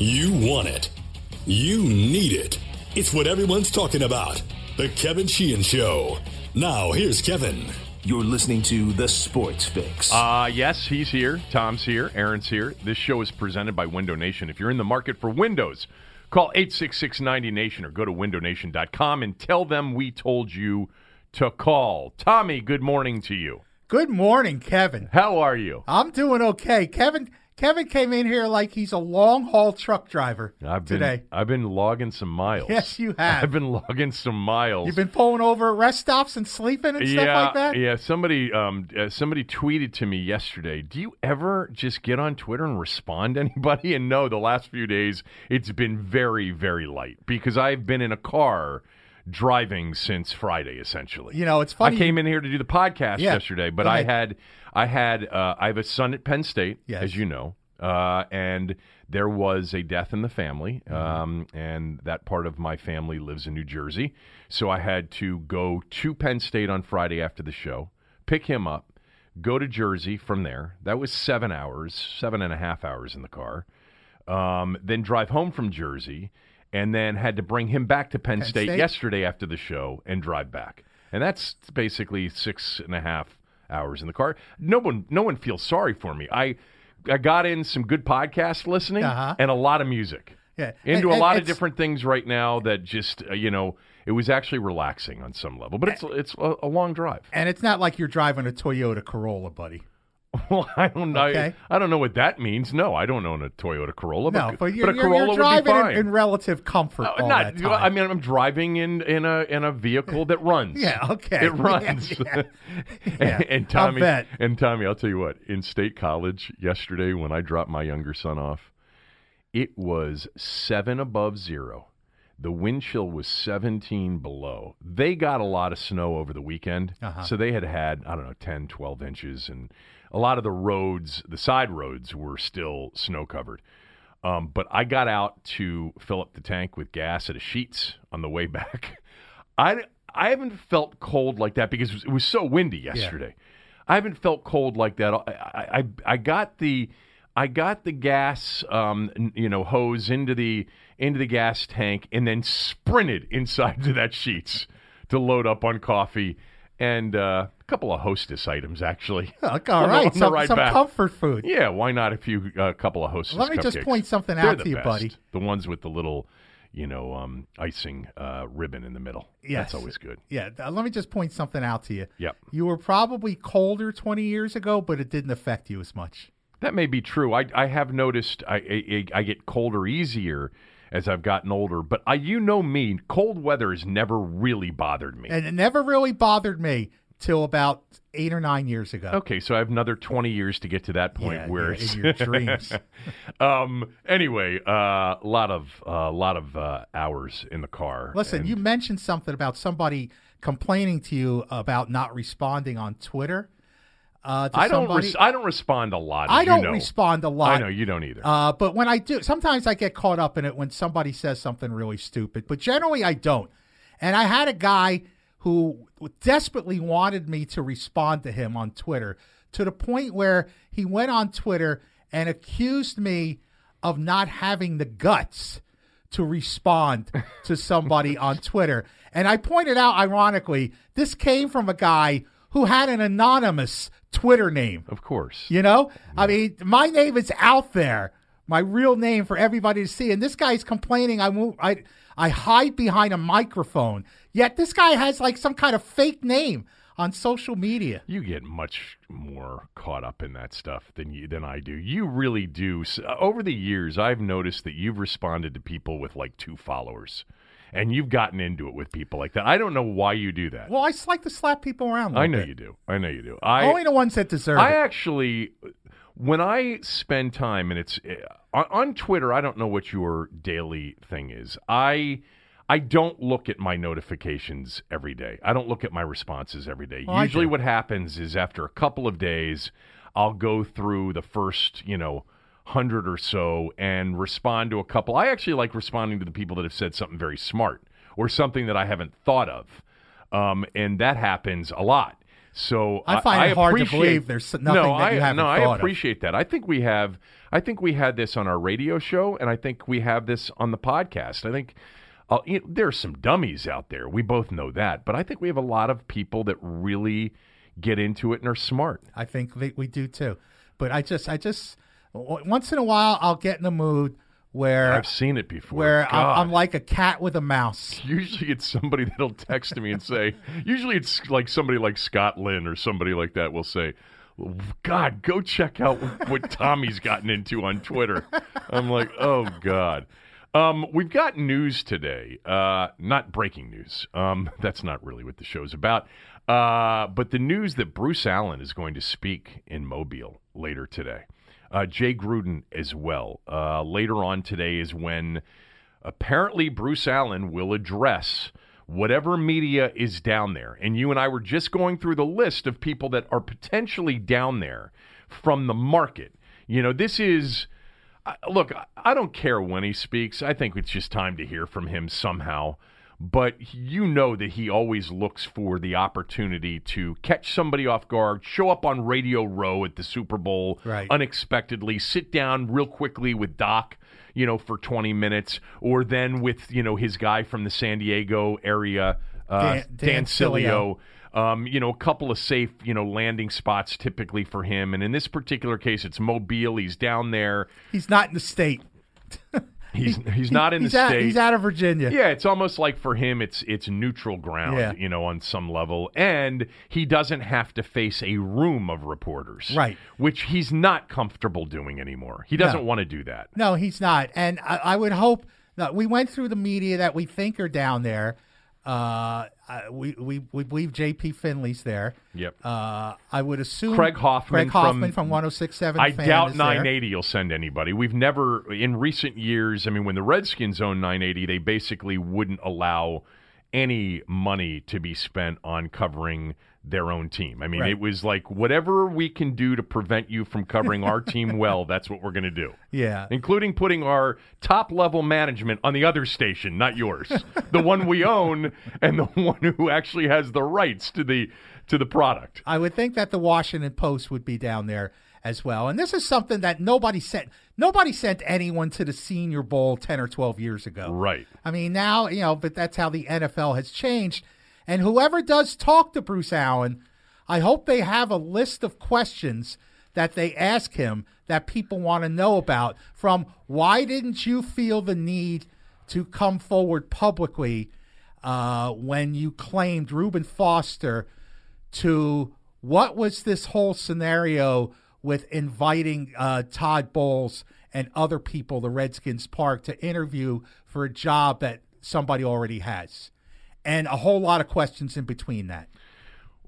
You want it. You need it. It's what everyone's talking about. The Kevin Sheehan Show. Now, here's Kevin. You're listening to The Sports Fix. Uh, yes, he's here. Thom's here. Aaron's here. This show is presented by Window Nation. If you're in the market for windows, call 866 90Nation or go to windownation.com and tell them we told you to call. Tommy, good morning to you. Good morning, Kevin. How are you? I'm doing okay. Kevin Kevin came in here like he's a long haul truck driver I've been, today. I've been logging some miles. Yes, you have. I've been logging some miles. You've been pulling over at rest stops and sleeping and stuff like that. yeah. Somebody, um, uh, somebody tweeted to me yesterday. Do you ever just get on Twitter and respond to anybody? And no, the last few days it's been very, very light because I've been in a car driving since Friday, essentially. You know, it's funny. I came in here to do the podcast Yeah, yesterday, but I had, I had, uh, I have a son at Penn State, Yes. as you know, uh, and there was a death in the family, Mm-hmm. um, and that part of my family lives in New Jersey, so I had to go to Penn State on Friday after the show, pick him up, go to Jersey from there. That was seven hours, seven and a half hours in the car. Um, then drive home from Jersey, and then had to bring him back to Penn, Penn State, State? yesterday after the show and drive back. And that's basically six and a half hours in the car. No one, no one feels sorry for me. I, I got in some good podcast listening Uh-huh. and a lot of music. Yeah. Into And- a lot of different things right now that just uh, you know it was actually relaxing on some level, but it's it's a, a long drive. And it's not like you're driving a Toyota Corolla, buddy. Well, I don't know. Okay. I don't know what that means. No, I don't own a Toyota Corolla. No, but, but you're, but a you're, Corolla you're driving would be fine. in, in relative comfort Uh, not. I mean, I'm driving in, in a in a vehicle that runs. Yeah, okay. It runs. Yeah, and, Yeah, and I'll Tommy, and Tommy, I'll tell you what. In State College yesterday, when I dropped my younger son off, it was seven above zero. The wind chill was 17 below. They got a lot of snow over the weekend. Uh-huh. So they had had, I don't know, 10, 12 inches. And a lot of the roads, the side roads, were still snow covered. Um, but I got out to fill up the tank with gas at a Sheetz on the way back. I, I haven't felt cold like that because it was so windy yesterday. I haven't felt cold like that. I, I, I, I got the I got the gas um, you know hose into the into the gas tank and then sprinted inside to that Sheetz to load up on coffee and uh, a couple of hostess items actually. Look, all On the- right, on the some, ride some back. comfit food. Yeah, why not a few a couple of hostess items? Let me just cupcakes? point something They're out the to you, best. buddy. The ones with the little, you know, um, icing uh, ribbon in the middle. Yes. That's always good. Yeah, th- let me just point something out to you. Yep. You were probably colder 20 years ago, but it didn't affect you as much. That may be true. I, I have noticed I, I I get colder easier as I've gotten older, but I you know me, cold weather has never really bothered me. And it never really bothered me till about eight or nine years ago. Okay, so I have another twenty years to get to that point Yeah, where yeah, it's in your dreams. um. Anyway, a uh, lot of a lot of uh, hours in the car. Listen, and- you mentioned something about somebody complaining to you about not responding on Twitter. Uh, to I don't. somebody. Res- I don't respond a lot. I don't know. respond a lot. I know you don't either. Uh, but when I do, sometimes I get caught up in it when somebody says something really stupid. But generally, I don't. And I had a guy who desperately wanted me to respond to him on Twitter to the point where he went on Twitter and accused me of not having the guts to respond to somebody on Twitter. And I pointed out, ironically, this came from a guy who had an anonymous Twitter name. of course. You know, I mean, my name is out there, my real name for everybody to see, and this guy's complaining. I move, I I hide behind a microphone. Yet this guy has like some kind of fake name on social media. You get much more caught up in that stuff than you than I do. You really do. Over the years, I've noticed that you've responded to people with like two followers, and you've gotten into it with people like that. I don't know why you do that. Well, I just like to slap people around. I know bit. you do. I know you do. I Only the ones that deserve I it. actually, when I spend time, and it's uh, on, on Twitter, I don't know what your daily thing is. I I don't look at my notifications every day. I don't look at my responses every day. Well, Usually, what happens is after a couple of days, I'll go through the first, you know. Hundred or so, and respond to a couple. I actually like responding to the people that have said something very smart or something that I haven't thought of, um, and that happens a lot. So I find it hard to believe there's nothing no, that you I, haven't no, thought I of. appreciate that. I think we have. I think we had this on our radio show, and I think we have this on the podcast. I think uh, you know, there are some dummies out there. We both know that, but I think we have a lot of people that really get into it and are smart. I think we, we do too. But I just, I just, once in a while, I'll get in a mood where I've seen it before. where I'm, I'm like a cat with a mouse. Usually it's somebody that'll text me and say, usually it's like somebody like Scott Lynn or somebody like that will say, God, go check out what Tommy's gotten into on Twitter. I'm like, oh, God. Um, we've got news today. Uh, not breaking news. Um, that's not really what the show's about. Uh, but the news that Bruce Allen is going to speak in Mobile later today. Uh, Jay Gruden as well. Uh, later on today is when apparently Bruce Allen will address whatever media is down there. And you and I were just going through the list of people that are potentially down there from the market. You know, this is. Look, I- I don't care when he speaks. I think it's just time to hear from him somehow. But you know that he always looks for the opportunity to catch somebody off guard, show up on Radio Row at the Super Bowl Right. unexpectedly, sit down real quickly with Doc, you know, for 20 minutes, or then with, you know, his guy from the San Diego area, uh, Dan- Dan, Dan Sileo. Um, you know, a couple of safe, you know, landing spots typically for him. And in this particular case, it's Mobile. He's down there. He's not in the state. He's he's not in he's the out, state. He's out of Virginia. Yeah, it's almost like for him, it's it's neutral ground, Yeah. you know, on some level, and he doesn't have to face a room of reporters, Right. Which he's not comfortable doing anymore. He doesn't No. want to do that. No, he's not. And I, I would hope that we went through the media that we think are down there. Uh, I- we, we we believe J.P. Finlay's there. Yep. Uh, I would assume Craig Hoffman Craig Hoffman from- from, 1067. I doubt is there. 980 will send anybody. We've never, in recent years, I mean, when the Redskins owned 980, they basically wouldn't allow any money to be spent on covering their own team. I mean, Right. it was like whatever we can do to prevent you from covering our team well, that's what we're going to do. Yeah. Including putting our top level management on the other station, not yours. the one we own and the one who actually has the rights to the to the product. I would think that the Washington Post would be down there as well. And this is something that nobody sent. Nobody sent anyone to the Senior Bowl ten or twelve years ago. Right. I mean, now you know, but that's how the NFL has changed. And whoever does talk to Bruce Allen, I hope they have a list of questions that they ask him that people want to know about. From why didn't you feel the need to come forward publicly uh, when you claimed Reuben Foster? To what was this whole scenario with inviting uh, Todd Bowles and other people, the Redskins Park, to interview for a job that somebody already has? And a whole lot of questions in between that.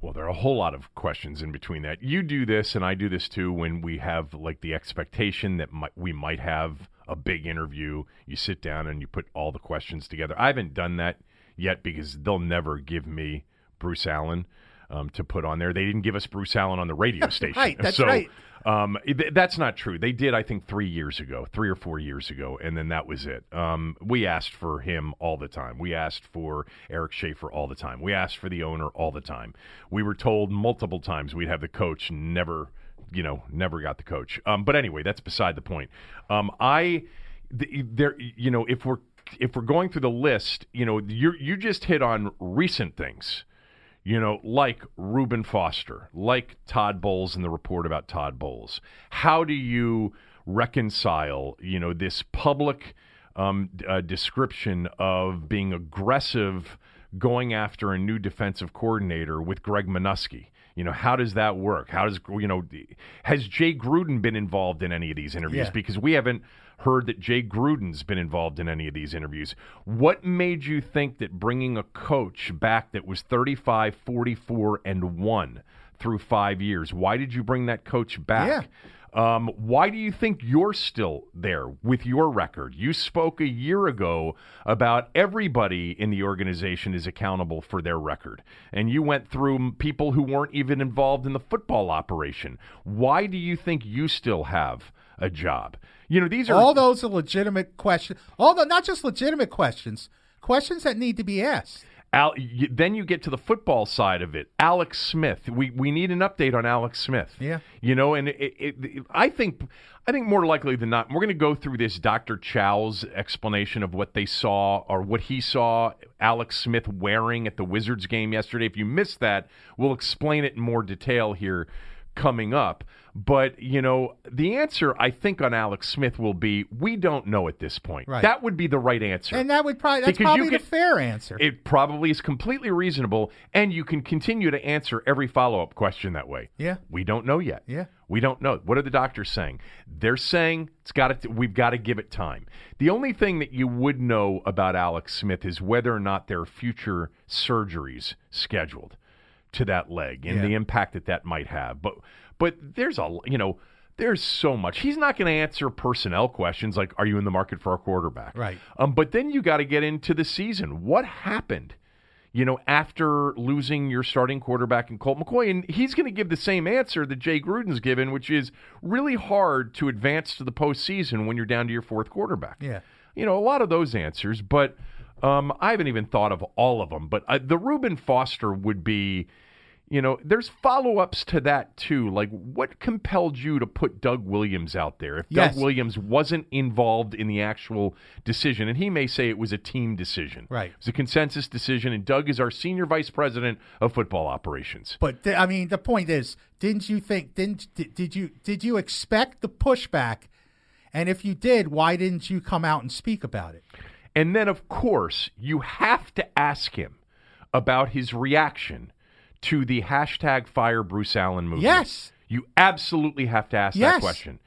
Well, there are a whole lot of questions in between that. You do this, and I do this too. When we have like the expectation that might, we might have a big interview, you sit down and you put all the questions together. I haven't done that yet because they'll never give me Bruce Allen um, to put on there. They didn't give us Bruce Allen on the radio station. Right, that's so, right. Um, th- that's not true. They did, I think, three years ago, three or four years ago, and then that was it. Um, we asked for him all the time. We asked for Eric Schaffer all the time. We asked for the owner all the time. We were told multiple times we'd have the coach. Never, you know, never got the coach. Um, but anyway, that's beside the point. Um, I, th- there, you know, if we're if we're going through the list, you know, you you just hit on recent things you know, like Reuben Foster, like Todd Bowles and the report about Todd Bowles. How do you reconcile, you know, this public um, uh, description of being aggressive, going after a new defensive coordinator with Greg Manusky? You know, how does that work? How does, you know, has Jay Gruden been involved in any of these interviews? Yeah. Because we haven't heard that Jay Gruden's been involved in any of these interviews. What made you think that bringing a coach back that was 35, 44, and 1 through five years, why did you bring that coach back? Um, why do you think you're still there with your record? You spoke a year ago about everybody in the organization is accountable for their record, and you went through people who weren't even involved in the football operation. Why do you think you still have a job? You know, these are All those are legitimate questions. Although not just legitimate questions, questions that need to be asked. Al, you, then you get to the football side of it. Alex Smith. We we need an update on Alex Smith. Yeah. You know, and it, it, it, I think I think more likely than not, we're going to go through this Dr. Chao's explanation of what they saw or what he saw Alex Smith wearing at the Wizards game yesterday. If you missed that, we'll explain it in more detail here coming up. But, you know, the answer I think on Alex Smith will be we don't know at this point. Right. That would be the right answer. And that would probably that's Because you probably the fair answer. it probably is completely reasonable, and you can continue to answer every follow up question that way. Yeah. we don't know yet. Yeah. we don't know. What are the doctors saying? They're saying it's got to. We've got to give it time. The only thing that you would know about Alex Smith is whether or not there are future surgeries scheduled to that leg and Yeah. the impact that that might have. But but there's a you know. There's so much. He's not going to answer personnel questions like, "Are you in the market for a quarterback?" Right. Um, but then you got to get into the season. What happened? You know, after losing your starting quarterback in Colt McCoy, and he's going to give the same answer that Jay Gruden's given, which is really hard to advance to the postseason when you're down to your fourth quarterback. Yeah. You know, a lot of those answers, but um, I haven't even thought of all of them. But uh, the Reuben Foster would be, you know, there's follow ups to that too. Like, what compelled you to put Doug Williams out there if Yes. Doug Williams wasn't involved in the actual decision? And he may say it was a team decision. Right. It was a consensus decision, and Doug is our senior vice president of football operations. But th- I mean, the point is, didn't you think? Didn't did, did you did you expect the pushback? And if you did, why didn't you come out and speak about it? And then, of course, you have to ask him about his reaction to the hashtag fire Bruce Allen movement. Yes. You absolutely have to ask that question.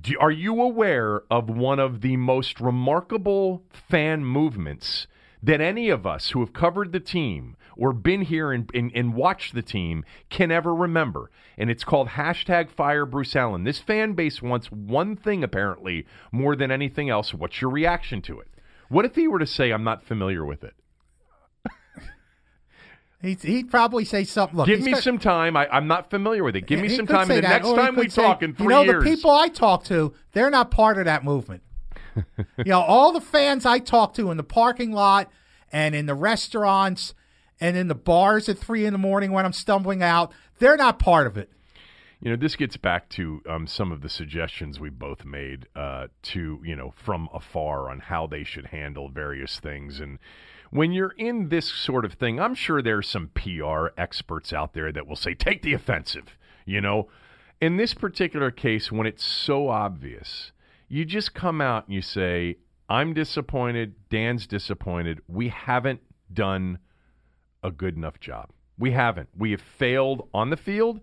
Do, are you aware of one of the most remarkable fan movements that any of us who have covered the team or been here and, and, and watched the team can ever remember? And it's called hashtag fire Bruce Allen. This fan base wants one thing, apparently, more than anything else. What's your reaction to it? What if he were to say, I'm not familiar with it? He'd, he'd probably say something. Look, Give me got- some time. I, I'm not familiar with it. Give me some time. And the that, next time we say, talk in three you know, years. the people I talk to, they're not part of that movement. you know, all the fans I talk to in the parking lot and in the restaurants and in the bars at three in the morning when I'm stumbling out, they're not part of it. You know, this gets back to um, some of the suggestions we both made uh, to, you know, from afar on how they should handle various things. And when you're in this sort of thing, I'm sure there's some PR experts out there that will say, take the offensive. You know, in this particular case, when it's so obvious, you just come out and you say, I'm disappointed. Dan's disappointed. We haven't done a good enough job. We haven't. We have failed on the field,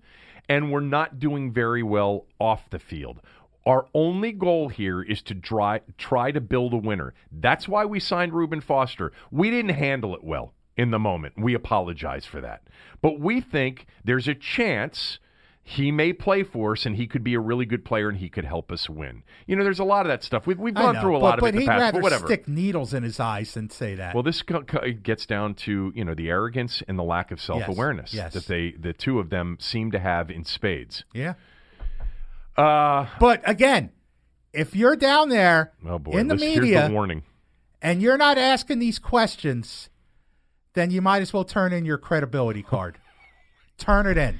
and we're not doing very well off the field. Our only goal here is to try, try to build a winner. That's why we signed Reuben Foster. We didn't handle it well in the moment. We apologize for that. But we think there's a chance he may play for us and he could be a really good player and he could help us win. You know, there's a lot of that stuff. We've, we've gone know, through a but, lot of but it in the past, but whatever. stick needles in his eyes than say that. Well, this gets down to you know the arrogance and the lack of self awareness yes. that they the two of them seem to have in spades. yeah. Uh, But again, if you're down there oh boy, in the media the warning. and you're not asking these questions, then you might as well turn in your credibility card. turn it in.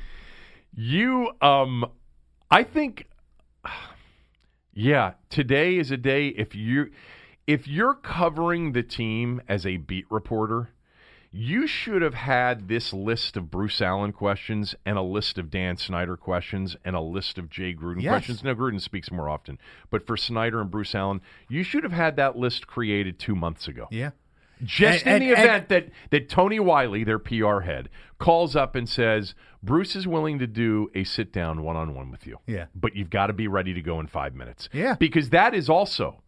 You, um, I think, yeah, today is a day if you if you're covering the team as a beat reporter. You should have had this list of Bruce Allen questions and a list of Dan Snyder questions and a list of Jay Gruden Yes. questions. Now, Gruden speaks more often, but for Snyder and Bruce Allen, you should have had that list created two months ago. Yeah. Just And- in the and- event that, that Tony Wyllie, their PR head, calls up and says, Bruce is willing to do a sit down one on one with you. Yeah. But you've got to be ready to go in five minutes. Yeah. Because that is also,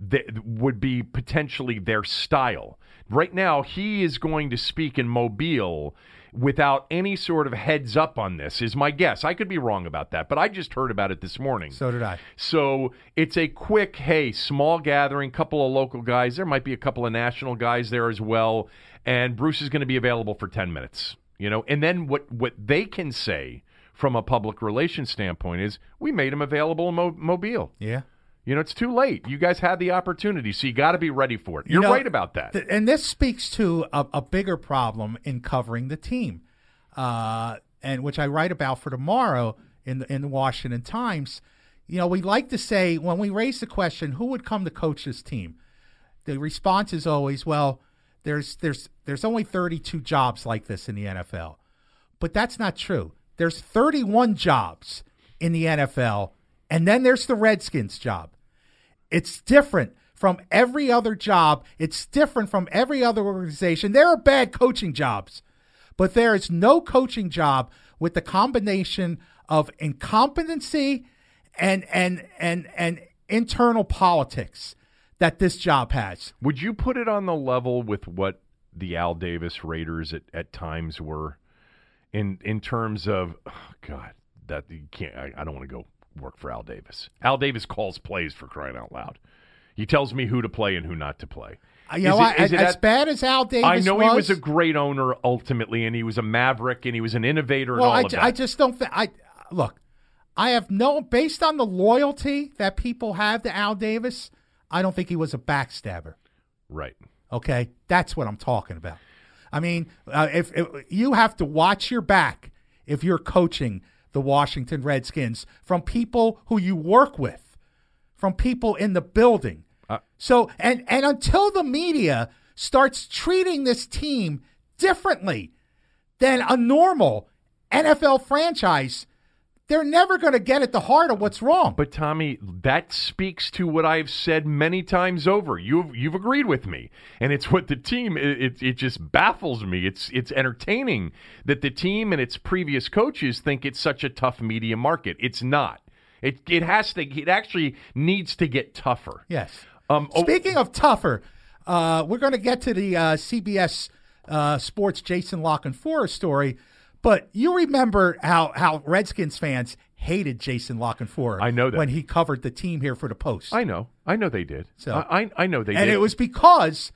that would be potentially their style. Right now, he is going to speak in Mobile without any sort of heads up on this, is my guess. I could be wrong about that, but I just heard about it this morning. So did I. So it's a quick, hey, small gathering, couple of local guys. There might be a couple of national guys there as well. And Bruce is going to be available for 10 minutes. You know, and then what, what they can say from a public relations standpoint is we made him available in Mo- Mobile. Yeah. You know, it's too late. You guys had the opportunity, so you got to be ready for it. You're know, right about that. th- and this speaks to a, a bigger problem in covering the team, uh, and which I write about for tomorrow in the, in the Washington Times. You know, we like to say when we raise the question, who would come to coach this team? The response is always, well, there's there's there's only 32 jobs like this in the NFL, but that's not true. There's 31 jobs in the NFL, and then there's the Redskins job. It's different from every other job. It's different from every other organization. There are bad coaching jobs, but there is no coaching job with the combination of incompetency and and and and internal politics that this job has. Would you put it on the level with what the Al Davis Raiders at, at times were in in terms of oh God that you can't I, I don't want to go work for Al Davis. Al Davis calls plays for crying out loud. He tells me who to play and who not to play. Uh, You know, Is it- I- as at- bad as Al Davis I know was, he was a great owner ultimately, and he was a maverick, and he was an innovator, and well, all I, of that. I just don't think I look. I have no based on the loyalty that people have to Al Davis. I don't think he was a backstabber. right. Okay, that's what I'm talking about. I mean, uh, if, if you have to watch your back if you're coaching the Washington Redskins from people who you work with, from people in the building. Uh, so, and and until the media starts treating this team differently than a normal NFL franchise, they're never going to get at the heart of what's wrong. But Tommy, that speaks to what I've said many times over. You've you've agreed with me, and it's what the team. It it, it just baffles me. It's it's entertaining that the team and its previous coaches think it's such a tough media market. It's not. It it has to. It actually needs to get tougher. Yes. Um, oh- Speaking of tougher, uh, we're going to get to the uh, CBS uh, Sports Jason La Canfora story, but you remember how how Redskins fans hated Jason La Canfora. I know that. when he covered the team here for the Post, I know. I know they did. So- I I, know they and did. And it was because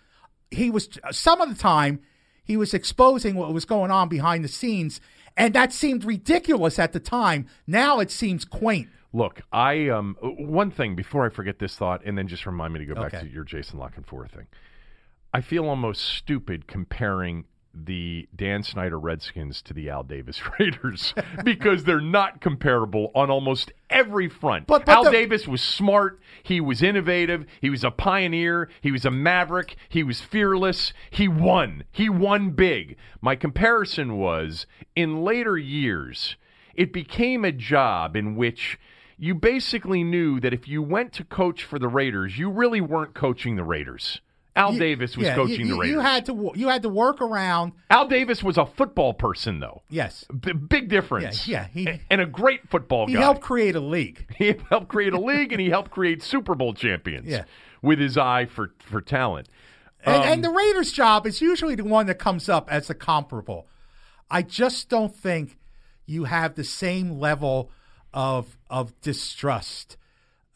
he was some of the time he was exposing what was going on behind the scenes, and that seemed ridiculous at the time. Now it seems quaint. Look, I um one thing before I forget this thought, and then just remind me to go back to your Jason La Canfora thing. I feel almost stupid comparing the Dan Snyder Redskins to the Al Davis Raiders because they're not comparable on almost every front. But- but Al the- Davis was smart, he was innovative, he was a pioneer, he was a maverick, he was fearless, he won. He won big. My comparison was in later years, it became a job in which you basically knew that if you went to coach for the Raiders, you really weren't coaching the Raiders. Al You- Davis was yeah, coaching you, the Raiders. You had to you had to work around. Al Davis was a football person, though. Yes, B- big difference. Yeah, yeah, he- and a great football he guy. He helped create a league. He helped create a league, and he helped create Super Bowl champions. Yeah. with his eye for for talent. And, Um, and the Raiders' job is usually the one that comes up as a comparable. I just don't think you have the same level of of distrust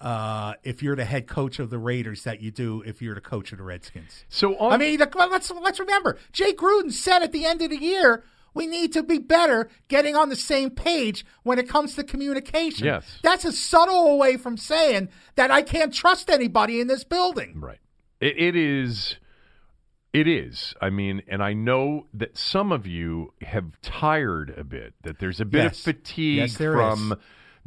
uh, if you're the head coach of the Raiders that you do if you're the coach of the Redskins. So on, I mean, the, let's let's remember, Jay Gruden said at the end of the year. We need to be better getting on the same page when it comes to communication. Yes. That's a subtle way from saying that I can't trust anybody in this building. Right. It, it is. It is. I mean, and I know that some of you have tired a bit. That there's a bit Yes. of fatigue Yes, there from is.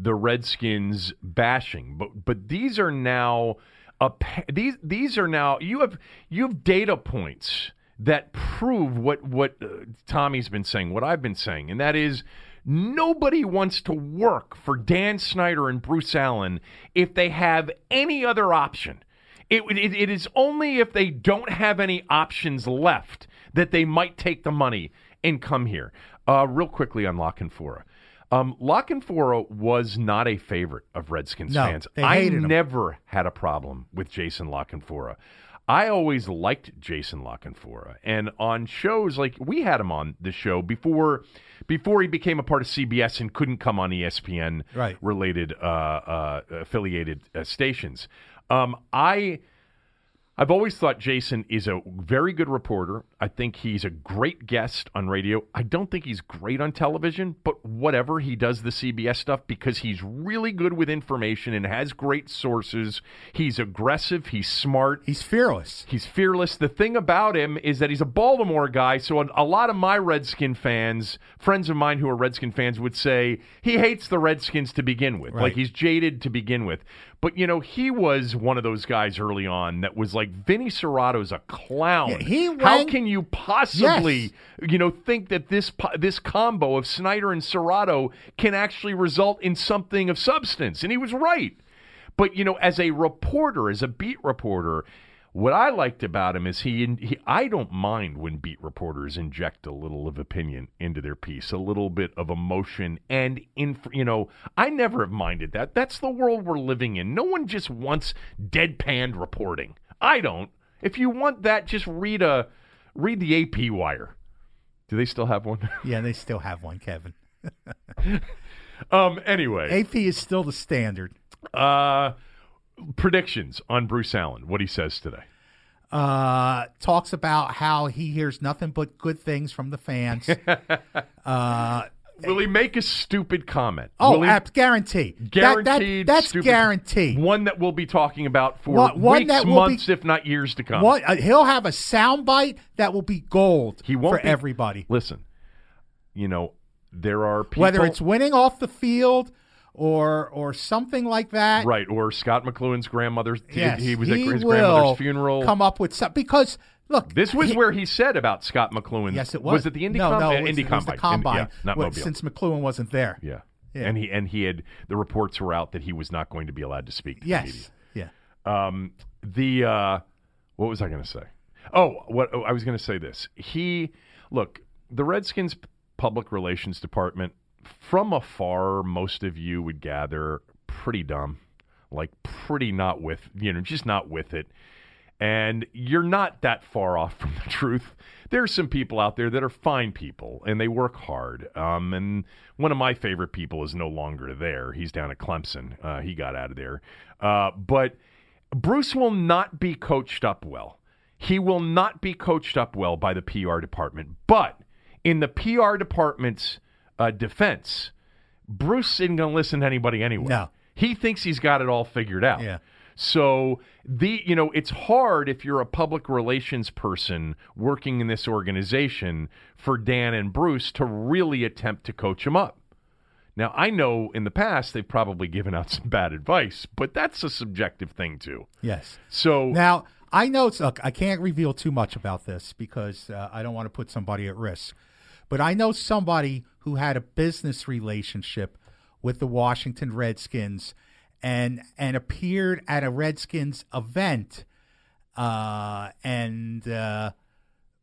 The Redskins bashing, but but these are now a these these are now you have you have data points that prove what what uh, Tommy's been saying, what I've been saying, and that is nobody wants to work for Dan Snyder and Bruce Allen if they have any other option. It, it, it is only if they don't have any options left that they might take the money and come here. Uh, real quickly on La Canfora. Um, La Canfora was not a favorite of Redskins No, fans. I him. never had a problem with Jason La Canfora. I always liked Jason La Canfora, and on shows like we had him on the show before, before he became a part of CBS and couldn't come on ESPN Right. related uh, uh, affiliated uh, stations. Um, I I've always thought Jason is a very good reporter. I think he's a great guest on radio. I don't think he's great on television, but whatever, he does the CBS stuff because he's really good with information and has great sources. He's aggressive, he's smart, He's fearless. He's fearless. The thing about him is that he's a Baltimore guy, so a, a lot of my Redskin fans, friends of mine who are Redskin fans, would say he hates the Redskins to begin with. Right. Like he's jaded to begin with. But you know, he was one of those guys early on that was like Vinny Cerrato's a clown. Yeah, he How can you possibly, you know, think that this this combo of Snyder and Cerrato can actually result in something of substance? And he was right. But you know, as a reporter, as a beat reporter, what I liked about him is he, he I don't mind when beat reporters inject a little of opinion into their piece, a little bit of emotion and inf- you know, I never have minded that. That's the world we're living in. No one just wants deadpanned reporting. I don't. If you want that, just read a read the AP wire. Do they still have one? Yeah, they still have one, Kevin. um anyway, AP is still the standard. uh predictions on Bruce Allen, what he says today. Uh, talks about how he hears nothing but good things from the fans. Will he make a stupid comment? oh, he- ab- guarantee. That- that- guaranteed. that's stupid- guaranteed. One that we'll be talking about for One- one weeks, that months, be- if not years to come. What uh, he'll have a soundbite that will be gold He won't for be- everybody. Listen, you know there are people, Whether it's winning off the field or or something like that. right or Scott McCloughan's grandmother's. Yes, he was at his will grandmother's funeral. Come up with something because look, this was he- where he said about Scott McCloughan. Yes, it was. Was it the Indy no, com- no, uh, it was, Indy it combine? the combine. Indy- yeah, not Well, Mobile. Since McCloughan wasn't there. yeah. Yeah. and he and he had the reports were out that he was not going to be allowed to speak to the media. Yes. Yeah. Um, the uh, what was I going to say? Oh, what oh, I was going to say this. He look the Redskins public relations department from afar. Most of you would gather pretty dumb, like pretty not with you know just not with it. And you're not that far off from the truth. There are some people out there that are fine people and they work hard. Um, and one of my favorite people is no longer there. He's down at Clemson. Uh, he got out of there. Uh, but Bruce will not be coached up well. He will not be coached up well by the PR department. But in the PR department's uh, defense, Bruce isn't going to listen to anybody anyway. No. He thinks he's got it all figured out. Yeah. So the you know it's hard if you're a public relations person working in this organization for Dan and Bruce to really attempt to coach him up. Now I know in the past they've probably given out some bad advice, but that's a subjective thing too. Yes. So Now, I know, look, I can't reveal too much about this because uh, I don't want to put somebody at risk. But I know somebody who had a business relationship with the Washington Redskins and and appeared at a Redskins event uh, and uh,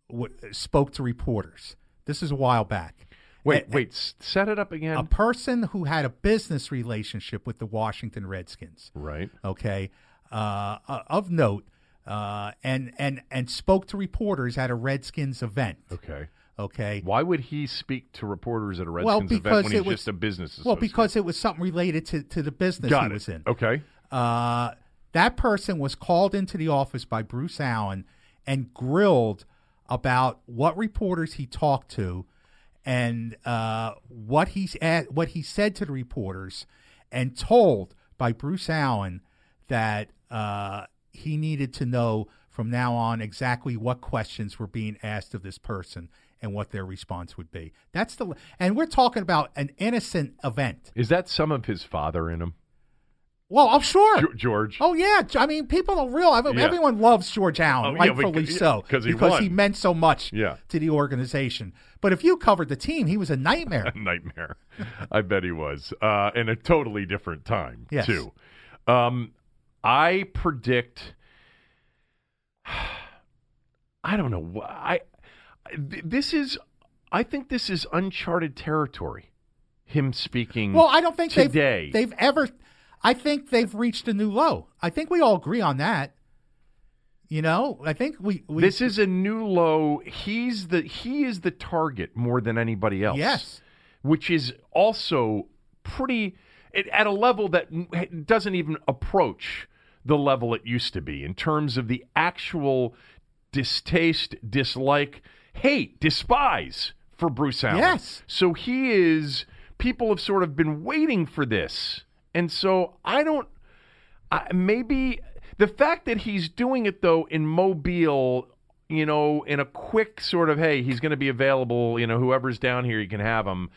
w- spoke to reporters. This is a while back. wait, A- wait, set it up again. A person who had a business relationship with the Washington Redskins right. okay, uh, uh, of note, uh, and and and spoke to reporters at a Redskins event. Okay. Okay, Why would he speak to reporters at a Well, Redskins event because when he's was- just a business associate? well, because it was something related to to the business Got he it. was in. Okay. Uh, that person was called into the office by Bruce Allen and grilled about what reporters he talked to and uh, what he's at, what he said to the reporters, and told by Bruce Allen that uh, he needed to know from now on exactly what questions were being asked of this person and what their response would be. That's the and we're talking about an innocent event. Is that some of his father in him, Well, I'm sure. Ge- George? Oh yeah, I mean, people don't realize. Yeah. Everyone loves George Allen, Oh, yeah, rightfully because- so, he because won. he meant so much Yeah. to the organization. But if you covered the team, he was a nightmare. nightmare. I bet he was, uh, in a totally different time Yes. too. Um, I predict. I don't know. I this is. I think this is uncharted territory. Him speaking. well, I don't think today. they've they've ever. I think they've reached a new low. I think we all agree on that. You know, I think we. we this is a new low. He's the he is the target more than anybody else. yes. which is also pretty it, at a level that doesn't even approach the level it used to be in terms of the actual distaste, dislike, hate, despise for Bruce Allen. Yes. So he is. People have sort of been waiting for this, and so I don't. I, maybe the fact that he's doing it though in Mobile, you know, in a quick sort of hey, he's going to be available. You know, whoever's down here, you can have him.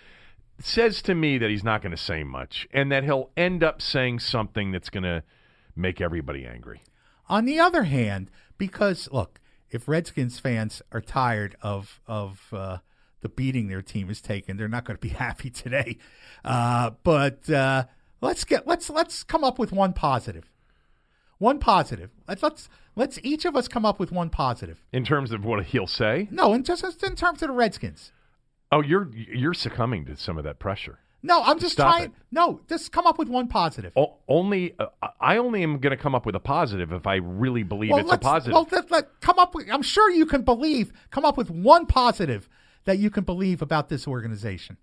Says to me that he's not going to say much, and that he'll end up saying something that's going to make everybody angry. On the other hand, because look, if Redskins fans are tired of of uh, the beating their team has taken, they're not going to be happy today. Uh, but uh, let's get let's let's come up with one positive. One positive. Let's let's let's each of us come up with one positive. In terms of what he'll say, No, in just just in terms of the Redskins. oh, you're you're succumbing to some of that pressure. No, I'm just Stop trying. it. No, just come up with one positive. O- only uh, I only am going to come up with a positive if I really believe it's a positive. Well, let, let- come up with. I'm sure you can believe. Come up with one positive that you can believe about this organization.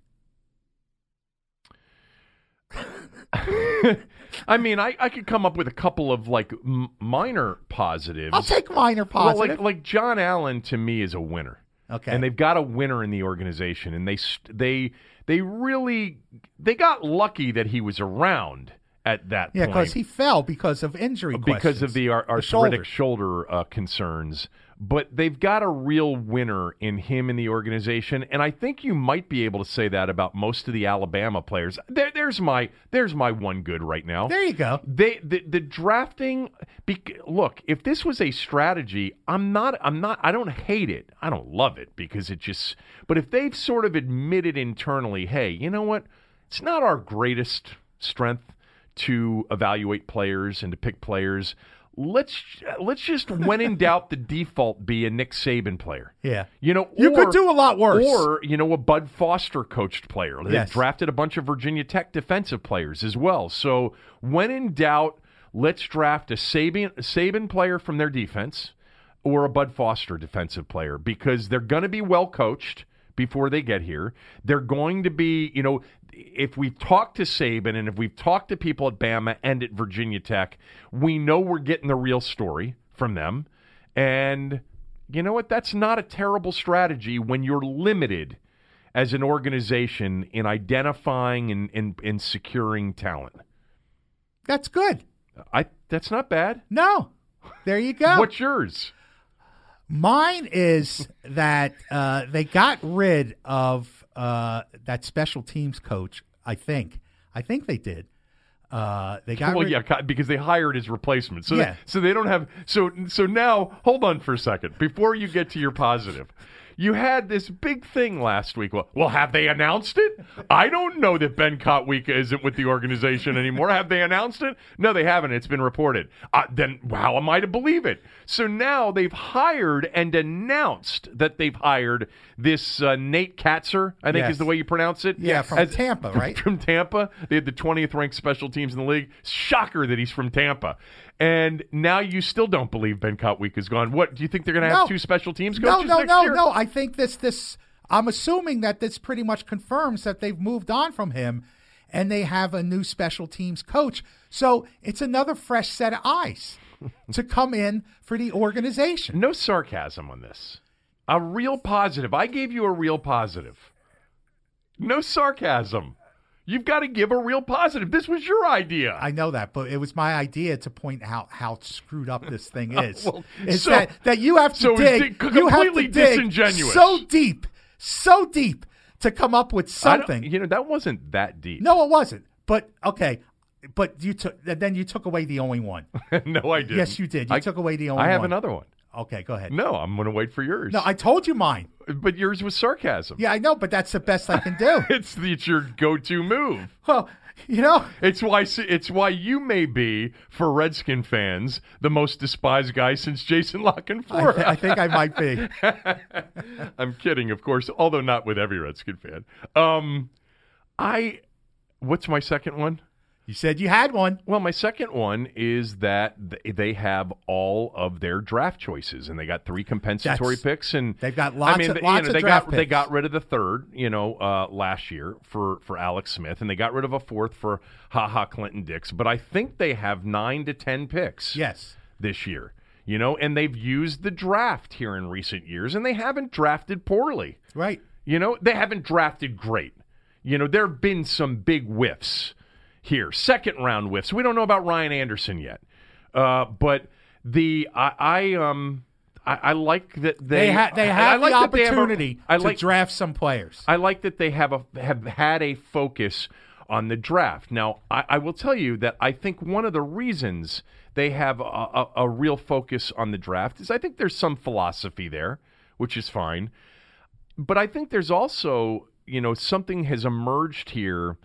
I mean, I, I could come up with a couple of like m- minor positives. I'll take minor Well, positive. like like John Allen to me is a winner. Okay. And they've got a winner in the organization, and they st- they they really they got lucky that he was around at that yeah, because he fell because of injury. because questions. of the ar- The shoulder. shoulder, uh, concerns. But they've got a real winner in him in the organization, and I think you might be able to say that about most of the Alabama players. There, there's my there's my one good right now. There you go. They the, the drafting. bec- Look, if this was a strategy, I'm not. I'm not. I don't hate it. I don't love it because it just. But if they've sort of admitted internally, hey, you know what? It's not our greatest strength to evaluate players and to pick players. Let's let's just when in doubt the default be a Nick Saban player. Yeah. You know, You could do a lot worse. Or you know, a Bud Foster coached player. They Yes. drafted a bunch of Virginia Tech defensive players as well. So when in doubt, let's draft a Saban Saban player from their defense or a Bud Foster defensive player because they're going to be well coached before they get here. They're going to be, you know, if we've talked to Saban and if we've talked to people at Bama and at Virginia Tech, we know we're getting the real story from them. And you know what? That's not a terrible strategy when you're limited as an organization in identifying and, and, and securing talent. That's good. I that's not bad. No, there you go. What's yours? Mine is that uh, they got rid of uh, that special teams coach. I think. I think they did. Uh, they got well, rid- yeah, because they hired his replacement. So Yeah. they, so they don't have so so now hold on for a second before you get to your positive. You had this big thing last week. Well, well, have they announced it? I don't know that Ben Kotwica isn't with the organization anymore. Have they announced it? No, they haven't. It's been reported. Uh, then how am I to believe it? So now they've hired and announced that they've hired this uh, Nate Kaczor. I think Yes. is the way you pronounce it. Yeah, from Tampa, right? From Tampa. They had the 20th ranked special teams in the league. Shocker that he's from Tampa. And now you still don't believe Ben Kotwica is gone. What do you think they're going to have No. two special teams no, coaches no, next no, year? no. I think this this. I'm assuming that this pretty much confirms that they've moved on from him, and they have a new special teams coach. So it's another fresh set of eyes to come in for the organization. No sarcasm on this. A real positive. I gave you a real positive. No sarcasm. You've got to give a real positive. This was your idea. I know that, but it was my idea to point out how screwed up this thing is. Well, is so- that, that you have to so dig, di- you have to completely dig disingenuous. so deep, so deep to come up with something. You know, that wasn't that deep. No, it wasn't. But okay, but you took then you took away the only one. no, I didn't. Yes, you did. You I, took away the only one. I have one. another one. Okay, go ahead. No, I'm going to wait for yours. No, I told you mine. but yours was sarcasm. Yeah, I know, but that's the best I can do. It's, the, it's your go-to move. well, you know, It's why it's why you may be for Redskin fans the most despised guy since Jason I, La Canfora. th- I think I might be. I'm kidding, of course, although not with every Redskin fan. Um, I, what's my second one? You said you had one. Well, my second one is that th- they have all of their draft choices, and they got three compensatory That's- picks, and they've got lots I mean, of- th- lots you know, of they draft got they got rid of the third, you know, uh, last year for for Alex Smith, and they got rid of a fourth for Ha Ha Clinton Dix. But I think they have nine to ten picks Yes. this year, you know, and they've used the draft here in recent years, and they haven't drafted poorly. Right. You know, they haven't drafted great. You know, there have been some big whiffs here, second round whiffs. We don't know about Ryan Anderson yet, uh, but the I, I um I, I like that they They, ha- they have I like the they have a- opportunity I to like draft some players. I like that they have a have had a focus on the draft. Now, I, I will tell you that I think one of the reasons they have a, a, a real focus on the draft is I think there's some philosophy there, which is fine. But I think there's also, you know, something has emerged here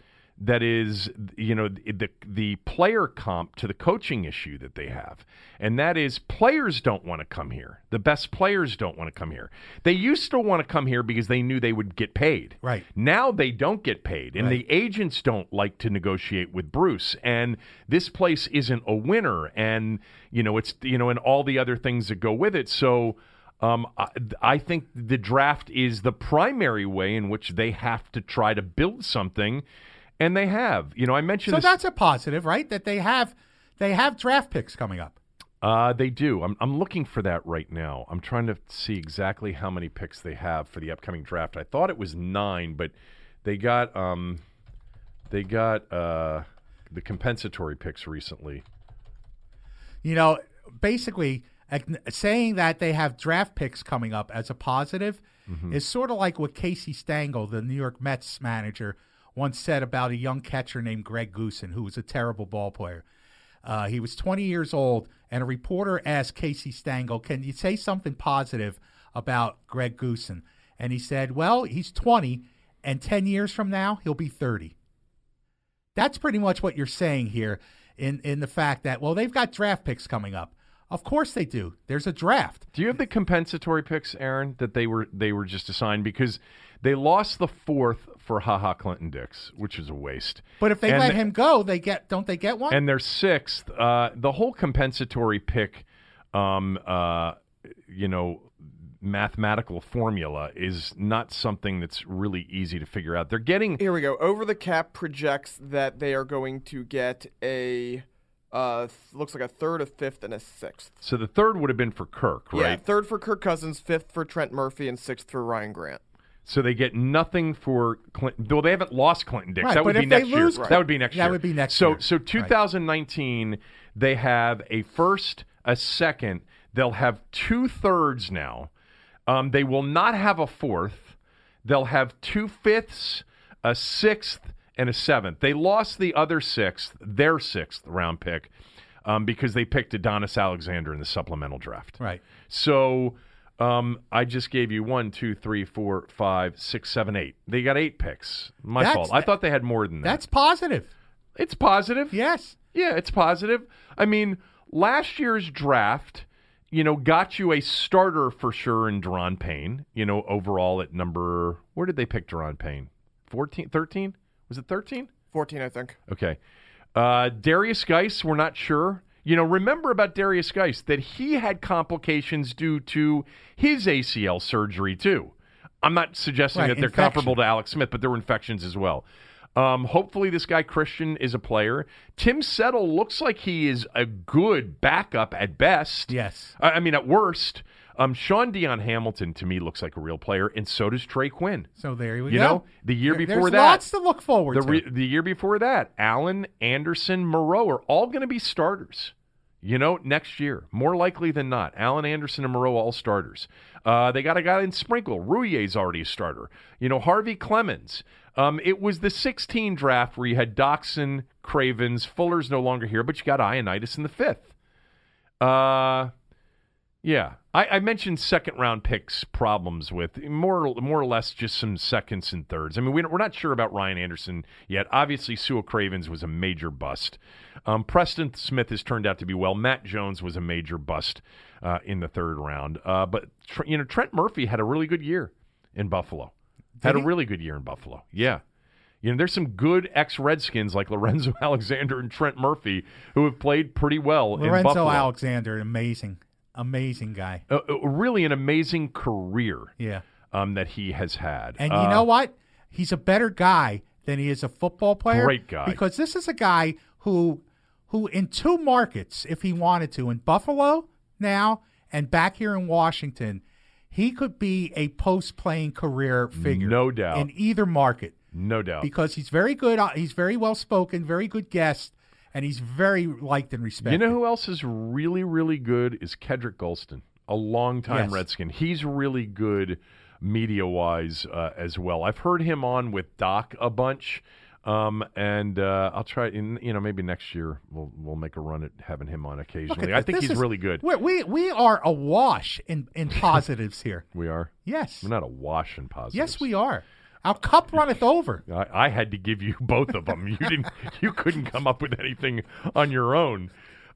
that is, you know, the the player comp to the coaching issue that they have, and that is players don't want to come here. The best players don't want to come here. They used to want to come here because they knew they would get paid. Right. Now they don't get paid, and Right. the agents don't like to negotiate with Bruce. And this place isn't a winner, and you know it's you know and all the other things that go with it. So. Um, I, I think the draft is the primary way in which they have to try to build something, and they have. You know, I mentioned So this. that's a positive, right? That they have they have draft picks coming up. Uh, they do. I'm, I'm looking for that right now. I'm trying to see exactly how many picks they have for the upcoming draft. I thought it was nine, but they got um, they got uh, the compensatory picks recently. You know, basically saying that they have draft picks coming up as a positive Mm-hmm. is sort of like what Casey Stengel, the New York Mets manager, once said about a young catcher named Greg Goossen, who was a terrible ball player. Uh, he was 20 years old, and a reporter asked Casey Stengel, "Can you say something positive about Greg Goossen?" And he said, "Well, he's 20, and 10 years from now, he'll be 30." That's pretty much what you're saying here in in the fact that well, they've got draft picks coming up. Of course they do. There's a draft. Do you have the compensatory picks, Aaron, that they were they were just assigned because they lost the fourth for Ha Ha Clinton Dix, which is a waste. But if they And let him go, they get don't they get one? and their sixth, uh, the whole compensatory pick, um, uh, you know, mathematical formula is not something that's really easy to figure out. They're getting Here we go. Over the cap projects that they are going to get a uh looks like a third, a fifth, and a sixth. so the third would have been for Kirk, Yeah, right? third for Kirk Cousins, fifth for Trent Murphy, and sixth for Ryan Grant. So they get nothing for Clinton. Though they haven't lost Clinton Dix. Right, that would be next year. lose- That would be next That year. would be next so, year. So Right. 2019, they have a first, a second. They'll have two thirds now. Um, they will not have a fourth. They'll have two fifths, a sixth, and a seventh. They lost the other sixth, their sixth round pick, um, because they picked Adonis Alexander in the supplemental draft. right. So um, I just gave you one, two, three, four, five, six, seven, eight. They got eight picks. My That's- fault. I thought they had more than that. That's positive. it's positive. Yes. Yeah, it's positive. I mean, last year's draft, you know, got you a starter for sure in Daron Payne, you know, overall at number, where did they pick Daron Payne? 14, 13? Was it 13? Fourteen, I think. Okay. Uh, Derrius Guice, we're not sure. You know, remember about Derrius Guice that he had complications due to his ACL surgery, too. I'm not suggesting Right, that they're infection. comparable to Alex Smith, but there were infections as well. Um, hopefully, this guy Christian is a player. Tim Settle looks like he is a good backup at best. Yes. I, I mean, at worst. Um, Shaun Dion Hamilton to me looks like a real player, and so does Trey Quinn. So there you, You go. You know, the year There- before there's that- lots to look forward The, to. the year before that, Allen, Anderson, Moreau are all going to be starters. You know, next year, more likely than not, Allen, Anderson, and Moreau all starters. Uh, they got a guy in Sprinkle. Roullier's already a starter. You know, Harvey Clemons. Um, it was the 16 draft where you had Doctson, Cravens, Fuller's no longer here, but you got Ioannidis in the fifth. Uh, yeah, I, I mentioned second round picks problems with more more or less just some seconds and thirds. I mean, we, we're not sure about Ryan Anderson yet. Obviously, Su'a Cravens was a major bust. Um, Preston Smith has turned out to be well. Matt Jones was a major bust uh, in the third round. Uh, but you know, Trent Murphy had a really good year in Buffalo. had a really good year in Buffalo. Yeah. You know, there's some good ex Redskins like Lorenzo Alexander and Trent Murphy who have played pretty well in Lorenzo. Alexander, amazing, amazing guy. Uh, really an amazing career Yeah. um, that he has had. And Uh, you know what? He's a better guy than he is a football player. Great guy. Because this is a guy who who in two markets, if he wanted to, in Buffalo now and back here in Washington, he could be a post playing career figure. No doubt. In either market. no doubt. Because he's very good uh, he's very well spoken, very good guest, and he's very liked and respected. You know who else is really, really good is Kedric Golston, a longtime Yes. Redskin. He's really good media wise uh, as well. I've heard him on with Doc a bunch. Um, and uh, I'll try, and you know, maybe next year we'll we'll make a run at having him on occasionally. I think he's is- really good. We we, we are awash in, in positives here. We are. Yes. We're not a wash in positives. Yes, we are. Our cup runneth over. I, I had to give you both of them. You didn't. You couldn't come up with anything on your own.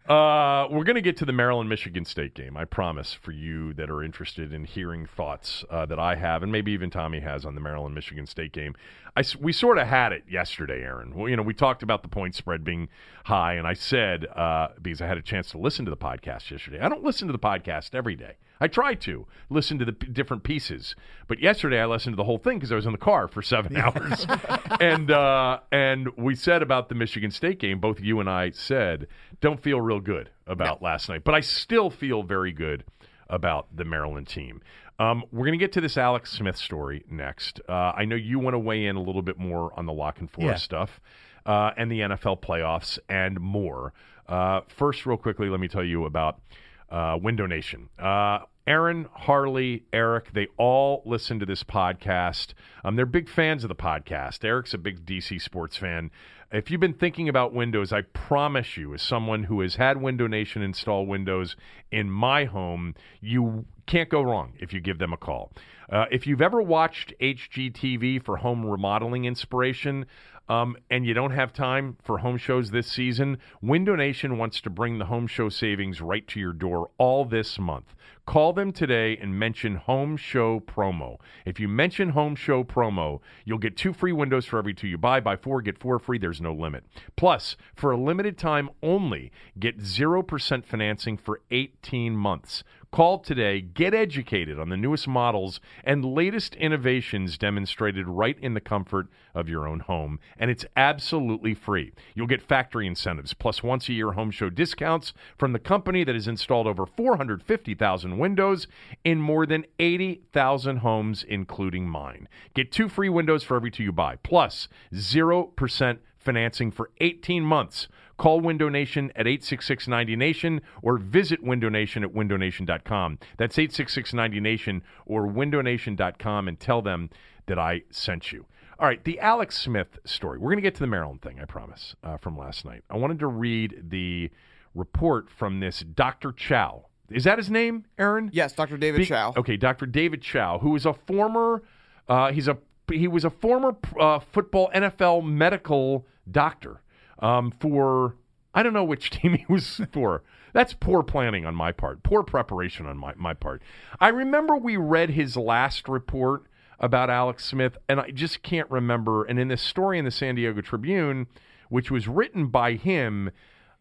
Uh, we're going to get to the Maryland Michigan State game. I promise for you that are interested in hearing thoughts uh, that I have, and maybe even Tommy has on the Maryland Michigan State game. I we sort of had it yesterday, Aaron. Well, you know, we talked about the point spread being high, and I said uh, because I had a chance to listen to the podcast yesterday. I don't listen to the podcast every day. I try to listen to the p- different pieces, but yesterday I listened to the whole thing because I was in the car for seven hours, and uh, and we said about the Michigan State game. Both you and I said don't feel real good about last night, but I still feel very good about the Maryland team. Um, we're going to get to this Alex Smith story next. Uh, I know you want to weigh in a little bit more on the La Canfora Yeah. stuff uh, and the NFL playoffs and more. Uh, first, real quickly, let me tell you about uh, Window Nation. Uh, Aaron, Harley, Eric, they all listen to this podcast. Um, they're big fans of the podcast. Eric's a big DC sports fan. If you've been thinking about Windows, I promise you, as someone who has had Window Nation install Windows in my home, you can't go wrong if you give them a call. Uh, if you've ever watched HGTV for home remodeling inspiration, um, and you don't have time for home shows this season, Window Nation wants to bring the home show savings right to your door all this month. Call them today and mention Home Show Promo. If you mention Home Show Promo, you'll get two free windows for every two you buy. Buy four, get four free. There's no limit. Plus, for a limited time only, get 0% financing for 18 months. Call today, get educated on the newest models and latest innovations demonstrated right in the comfort of your own home, and it's absolutely free. You'll get factory incentives plus once a year home show discounts from the company that has installed over 450,000 windows in more than 80,000 homes, including mine. Get two free windows for every two you buy, plus 0% financing for 18 months. Call Window Nation at 866-90-NATION or visit Window Nation at windownation.com. That's 866-90-NATION or windownation.com and tell them that I sent you. All right, the Alex Smith story. We're going to get to the Maryland thing, I promise, uh, from last night. I wanted to read the report from this Dr. Chao. Is that his name, Aaron? Yes, Dr. David Be- Chao. Okay, Dr. David Chao, who is a former, uh, he's a he was a former uh, football NFL medical doctor um, for I don't know which team he was for. That's poor planning on my part, poor preparation on my, my part. I remember we read his last report about Alex Smith, and I just can't remember. And in this story in the San Diego Tribune, which was written by him,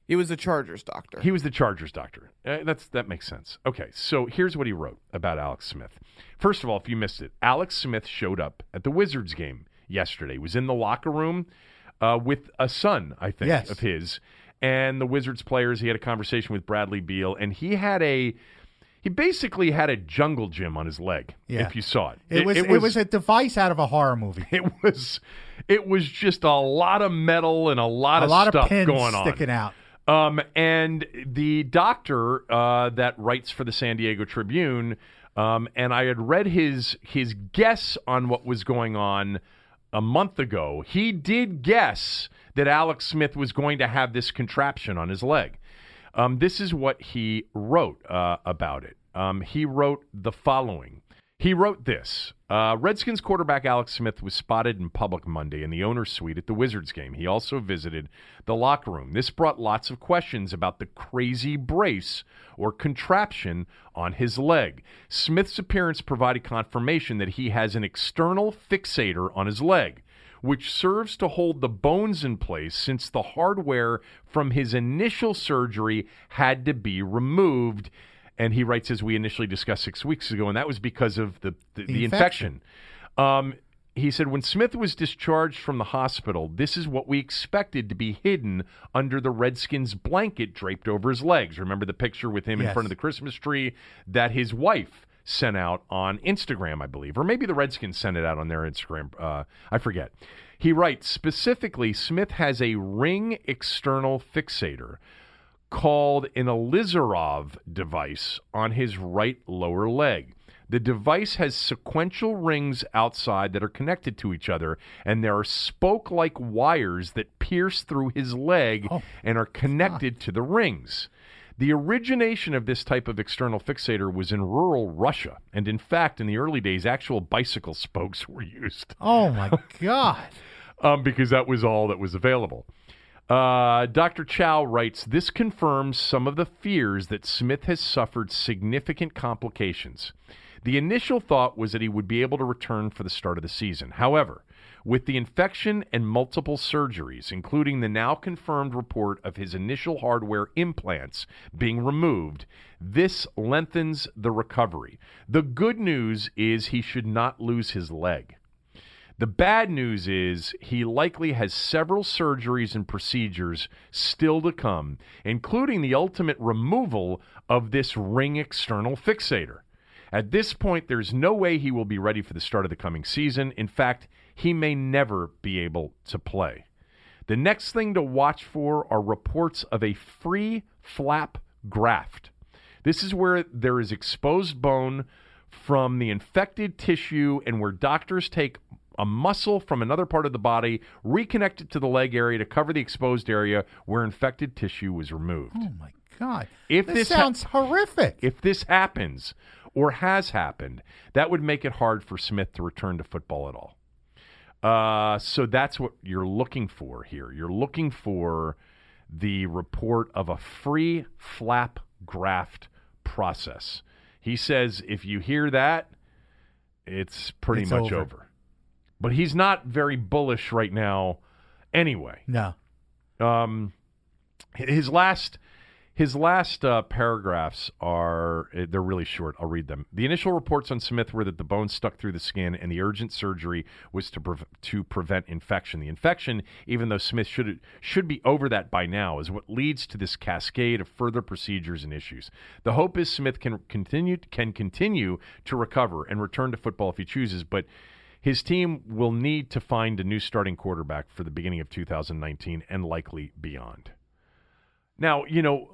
He was the Chargers doctor. he was the Chargers doctor. Uh, that's that makes sense. Okay, so here's what he wrote about Alex Smith. First of all, if you missed it, Alex Smith showed up at the Wizards game yesterday. He was in the locker room uh, with a son, I think, Yes. of his, and the Wizards players. He had a conversation with Bradley Beal, and he had a he basically had a jungle gym on his leg. Yeah. If you saw it, It, was, it was a device out of a horror movie. it was it was just a lot of metal and a lot A of lot stuff of pins going on sticking out. um, and the doctor uh, that writes for the San Diego Tribune, um, and I had read his his guess on what was going on a month ago. He did guess that Alex Smith was going to have this contraption on his leg. Um, this is what he wrote uh, about it. Um, he wrote the following. He wrote this uh, Redskins quarterback Alex Smith was spotted in public Monday in the owner's suite at the Wizards game. He also visited the locker room. This brought lots of questions about the crazy brace or contraption on his leg. Smith's appearance provided confirmation that he has an external fixator on his leg. Which serves to hold the bones in place since the hardware from his initial surgery had to be removed. And he writes, as we initially discussed six weeks ago, and that was because of the, the, the, infection. Um, he said, when Smith was discharged from the hospital, this is what we expected to be hidden under the Redskins blanket draped over his legs. Remember the picture with him in front of the Christmas tree that his wife sent out on Instagram, I believe, or maybe the Redskins sent it out on their Instagram. Uh, I forget. He writes specifically Smith has a ring external fixator called an Elizarov device on his right lower leg. The device has sequential rings outside that are connected to each other, and there are spoke like wires that pierce through his leg and are connected to the rings. The origination of this type of external fixator was in rural Russia, and in fact, in the early days, actual bicycle spokes were used Oh my God. um, because that was all that was available. Uh, Dr. Chao writes This confirms some of the fears that Smith has suffered significant complications. The initial thought was that he would be able to return for the start of the season. However, with the infection and multiple surgeries, including the now confirmed report of his initial hardware implants being removed, this lengthens the recovery. The good news is he should not lose his leg. The bad news is he likely has several surgeries and procedures still to come, including the ultimate removal of this ring external fixator. At this point, there's no way he will be ready for the start of the coming season. In fact, he may never be able to play. The next thing to watch for are reports of a free flap graft. This is where there is exposed bone from the infected tissue and where doctors take a muscle from another part of the body, reconnect it to the leg area to cover the exposed area where infected tissue was removed. Oh my God. If this, this ha- sounds horrific. If this happens or has happened, that would make it hard for Smith to return to football at all. Uh, so that's what you're looking for here. You're looking for the report of a free flap graft process. He says if you hear that, it's pretty It's much over. over. But he's not very bullish right now anyway. no. Um, his last his last uh, paragraphs are eh, they're really short. I'll read them. The initial reports on Smith were that the bone stuck through the skin, and the urgent surgery was to pre- to prevent infection. The infection, even though Smith should should be over that by now, is what leads to this cascade of further procedures and issues. The hope is Smith can continue can continue to recover and return to football if he chooses, but. His team will need to find a new starting quarterback for the beginning of 2019 and likely beyond. Now, you know,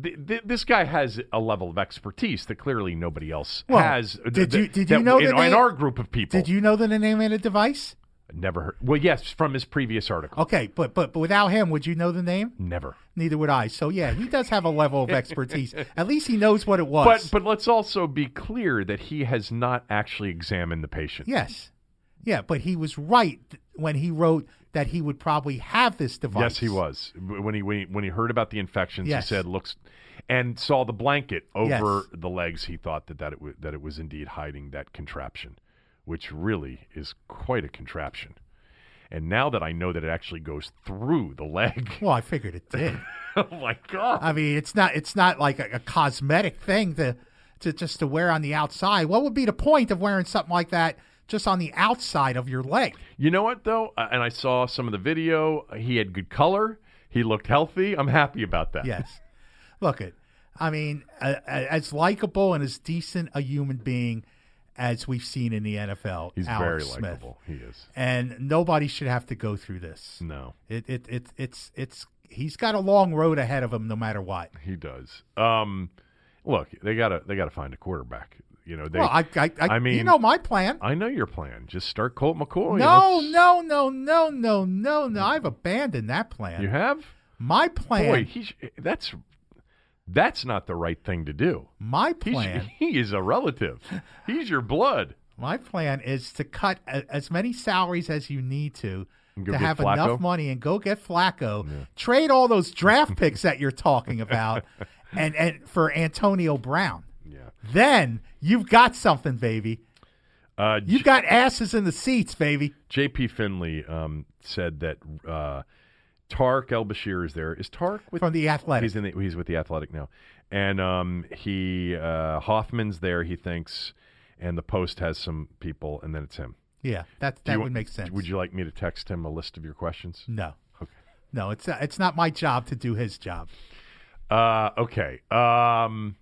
th- th- this guy has a level of expertise that clearly nobody else Well, has. did th- you- did that you know in, in our group of people? Did you know the name of the device? Never heard. Well, yes, from his previous article. Okay, but but but without him, would you know the name? Never. Neither would I. So yeah, he does have a level of expertise. At least he knows what it was. But but let's also be clear that he has not actually examined the patient. yes, yeah, but he was right when he wrote that he would probably have this device. Yes, he was. When he when he, when he heard about the infections, Yes. he said looks and saw the blanket over Yes. the legs. He thought that that it w- that it was indeed hiding that contraption, which really is quite a contraption. And now that I know that it actually goes through the leg, Well, I figured it did. oh my god! I mean, it's not it's not like a, a cosmetic thing to to just to wear on the outside. What would be the point of wearing something like that just on the outside of your leg? You know what though? Uh, and I saw some of the video. He had good color. He looked healthy. I'm happy about that. Yes. Look it. I mean, as likable and as decent a human being as we've seen in the NFL. He's Alex very likable. He is. And nobody should have to go through this. No, It, it, it, it's, it's, he's got a long road ahead of him no matter what. he does. Um, look, they gotta they gotta find a quarterback. You know, they. well, I, I, I, I mean, you know my plan. I know your plan. Just start Colt McCoy. no, no, no, no, no, no, no. I've abandoned that plan. You have? my plan. Boy, he's that's that's not the right thing to do. my He's, plan. he is a relative. He's your blood. My plan is to cut a, as many salaries as you need to to have Flacco? enough money and go get Flacco. Trade all those draft picks that you're talking about, and and for Antonio Brown. Yeah. Then you've got something, baby. Uh, You got asses in the seats, baby. J.P. Finlay um, said that uh, Tarik El Bashir is there. Is Tarik with From the Athletic. He's in. The, he's with the Athletic now, and um, he uh, Hoffman's there. He thinks, and the Post has some people, and then it's him. Yeah, that that you would make sense. Would you like me to text him a list of your questions? No. Okay. No, it's uh, it's not my job to do his job. Uh, okay. Um,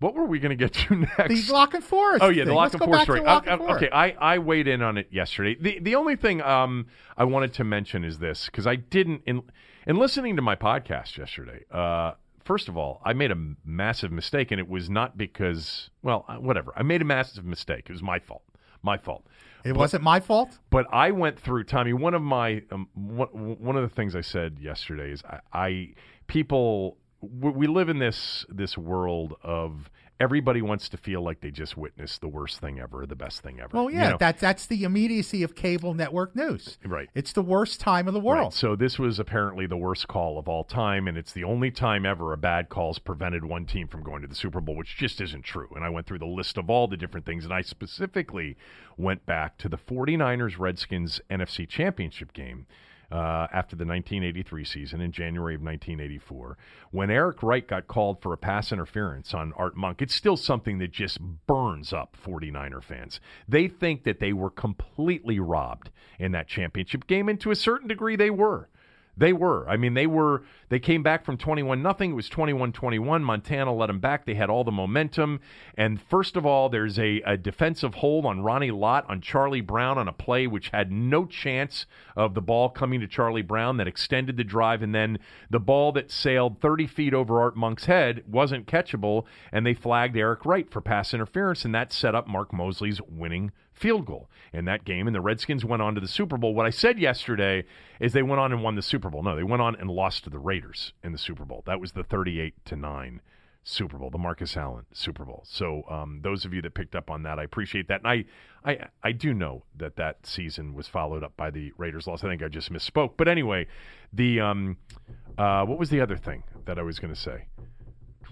what were we going to get to next? The La Canfora. Oh yeah, the thing. Lock Let's and Four story. And uh, okay, I, I weighed in on it yesterday. The the only thing um I wanted to mention is this because I didn't in in listening to my podcast yesterday. Uh, first of all, I made a massive mistake, and it was not because well, uh, whatever. I made a massive mistake. It was my fault. My fault. It wasn't my fault. But I went through Tommy. One of my um, one, one of the things I said yesterday is I, I people we live in this this world of everybody wants to feel like they just witnessed the worst thing ever, the best thing ever. Well, you yeah, know? that that's the immediacy of cable network news. Right. It's the worst time of the Right. world. So this was apparently the worst call of all time, and it's the only time ever a bad call's prevented one team from going to the Super Bowl, which just isn't true. And I went through the list of all the different things, and I specifically went back to the 49ers Redskins NFC Championship game. Uh, after the 1983 season in January of 1984, when Eric Wright got called for a pass interference on Art Monk, it's still something that just burns up 49er fans. They think that they were completely robbed in that championship game, and to a certain degree, they were. They were. I mean, they were. They came back from 21 nothing. It was 21 21. Montana let them back. They had all the momentum. And first of all, there's a, a defensive hold on Ronnie Lott on Charlie Brown on a play which had no chance of the ball coming to Charlie Brown that extended the drive. And then the ball that sailed 30 feet over Art Monk's head wasn't catchable. And they flagged Eric Wright for pass interference. And that set up Mark Moseley's winning field goal in that game, and the Redskins went on to the Super Bowl. What I said yesterday is they went on and won the Super Bowl. No, they went on and lost to the Raiders in the Super Bowl. That was the thirty-eight to nine Super Bowl, the Marcus Allen Super Bowl. So um, those of you that picked up on that, I appreciate that, and I, I, I do know that that season was followed up by the Raiders loss. I think I just misspoke, but anyway, the um, uh, what was the other thing that I was going to say?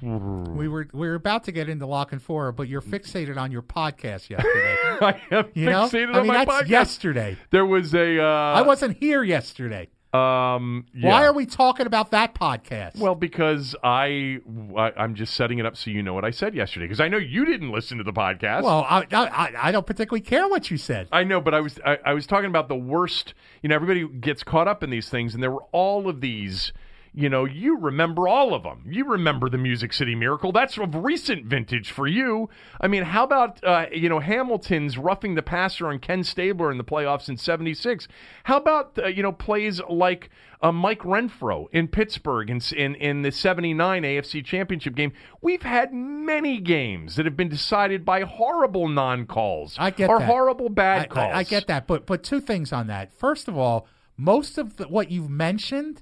We were we were about to get into La Canfora, but you're fixated on your podcast yesterday. I am You know, fixated I on mean my podcast. yesterday. There was a. Uh, I wasn't here yesterday. Um, Why are we talking about that podcast? Well, because I, I I'm just setting it up so you know what I said yesterday because I know you didn't listen to the podcast. well, I, I I don't particularly care what you said. I know, but I was I, I was talking about the worst. You know, everybody gets caught up in these things, and there were all of these. You know, you remember all of them. You remember the Music City Miracle. That's of recent vintage for you. I mean, how about uh, you know Hamilton's roughing the passer on Ken Stabler in the playoffs in '76? How about uh, you know plays like uh, Mike Renfro in Pittsburgh in, in in the '79 AFC Championship game? We've had many games that have been decided by horrible non-calls I get or that. horrible bad I, calls. I, I get that, but but two things on that. First of all, most of the, what you've mentioned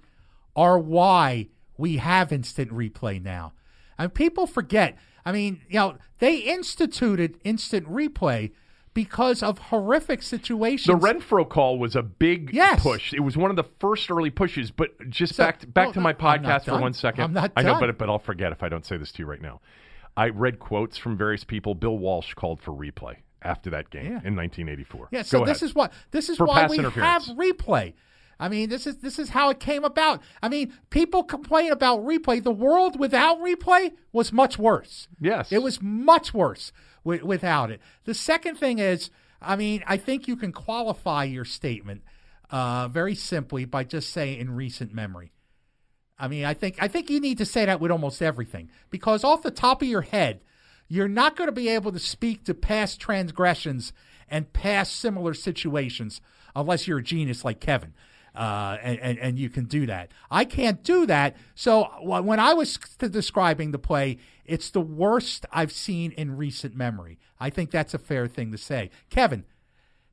are why we have instant replay now. And people forget. I mean, you know, they instituted instant replay because of horrific situations. The Renfro call was a big Yes. push. It was one of the first early pushes. But just So- back back well, to my podcast for one second. I'm not I know, but but I'll forget if I don't say this to you right now. I read quotes from various people. Bill Walsh called for replay after that game Yeah. in 1984. Yeah, so Go this ahead. is what this is For why we have replay. I mean, this is this is how it came about. I mean, people complain about replay. The world without replay was much worse. Yes. It was much worse wi- without it. The second thing is, I mean, I think you can qualify your statement uh, very simply by just saying in recent memory. I mean, I think I think you need to say that with almost everything because off the top of your head, you're not going to be able to speak to past transgressions and past similar situations unless you're a genius like Kevin. Uh, and, and, and you can do that. I can't do that. So when I was describing the play, it's the worst I've seen in recent memory. I think that's a fair thing to say. Kevin,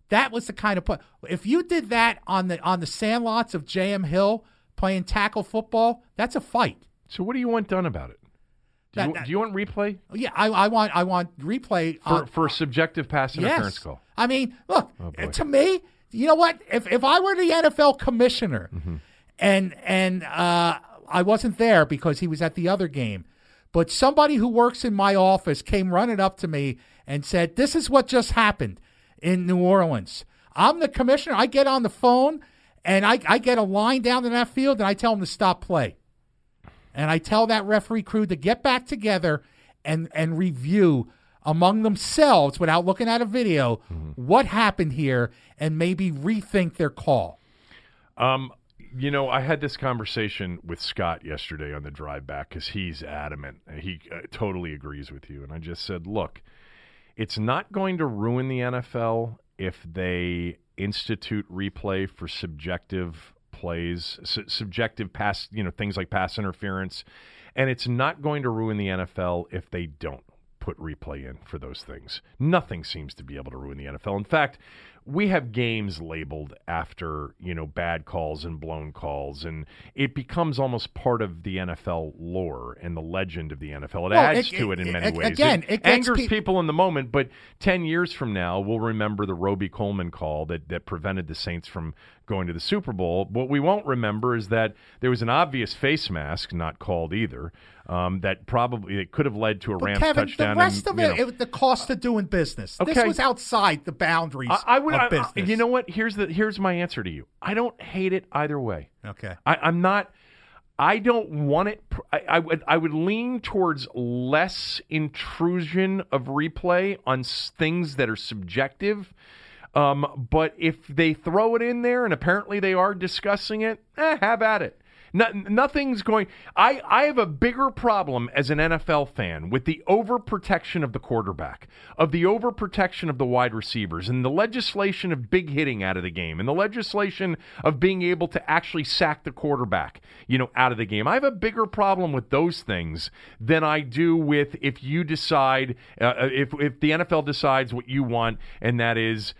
that was the kind of play. If you did that on the on the sandlots of JM Hill playing tackle football, that's a fight. So what do you want done about it? Do, That- you, that- do you want replay Yeah, I, I want I want replay for on, for a subjective pass interference yes. call? I mean, look Oh, to me, you know what? If if I were the NFL commissioner, Mm-hmm. and and uh, I wasn't there because he was at the other game, but somebody who works in my office came running up to me and said, "This is what just happened." in New Orleans. I'm the commissioner. I get on the phone and I, I get a line down in that field and I tell them to stop play. And I tell that referee crew to get back together and, and review among themselves without looking at a video what happened here and maybe rethink their call. Um, you know, I had this conversation with Scott yesterday on the drive back because he's adamant. He uh, totally agrees with you. And I just said, look, it's not going to ruin the NFL if they institute replay for subjective plays, su- subjective pass, you know, things like pass interference. And it's not going to ruin the NFL if they don't put replay in for those things. Nothing seems to be able to ruin the NFL. In fact, we have games labeled after you know bad calls and blown calls, and it becomes almost part of the NFL lore and the legend of the NFL. It Well, adds it- to it in many it- ways. again, it angers pe- people in the moment, but ten years from now, we'll remember the Robey-Coleman call that that prevented the Saints from going to the Super Bowl. What we won't remember is that there was an obvious face mask, not called either, um, that probably it could have led to a But Rams Kevin, touchdown. the rest and, of it, it, the cost of doing business. This was outside the boundaries I, I would. of I- I- you know what? Here's the. Here's my answer to you. I don't hate it either way. Okay. I, I'm not. I don't want it. I, I would. I would lean towards less intrusion of replay on s- things that are subjective. Um, but if they throw it in there, and apparently they are discussing it, eh, have at it. No, nothing's going. I, I have a bigger problem as an NFL fan with the overprotection of the quarterback, of the overprotection of the wide receivers, and the legislation of big hitting out of the game, and the legislation of being able to actually sack the quarterback, you know, out of the game. I have a bigger problem with those things than I do with if you decide, uh, if if the NFL decides what you want, and that is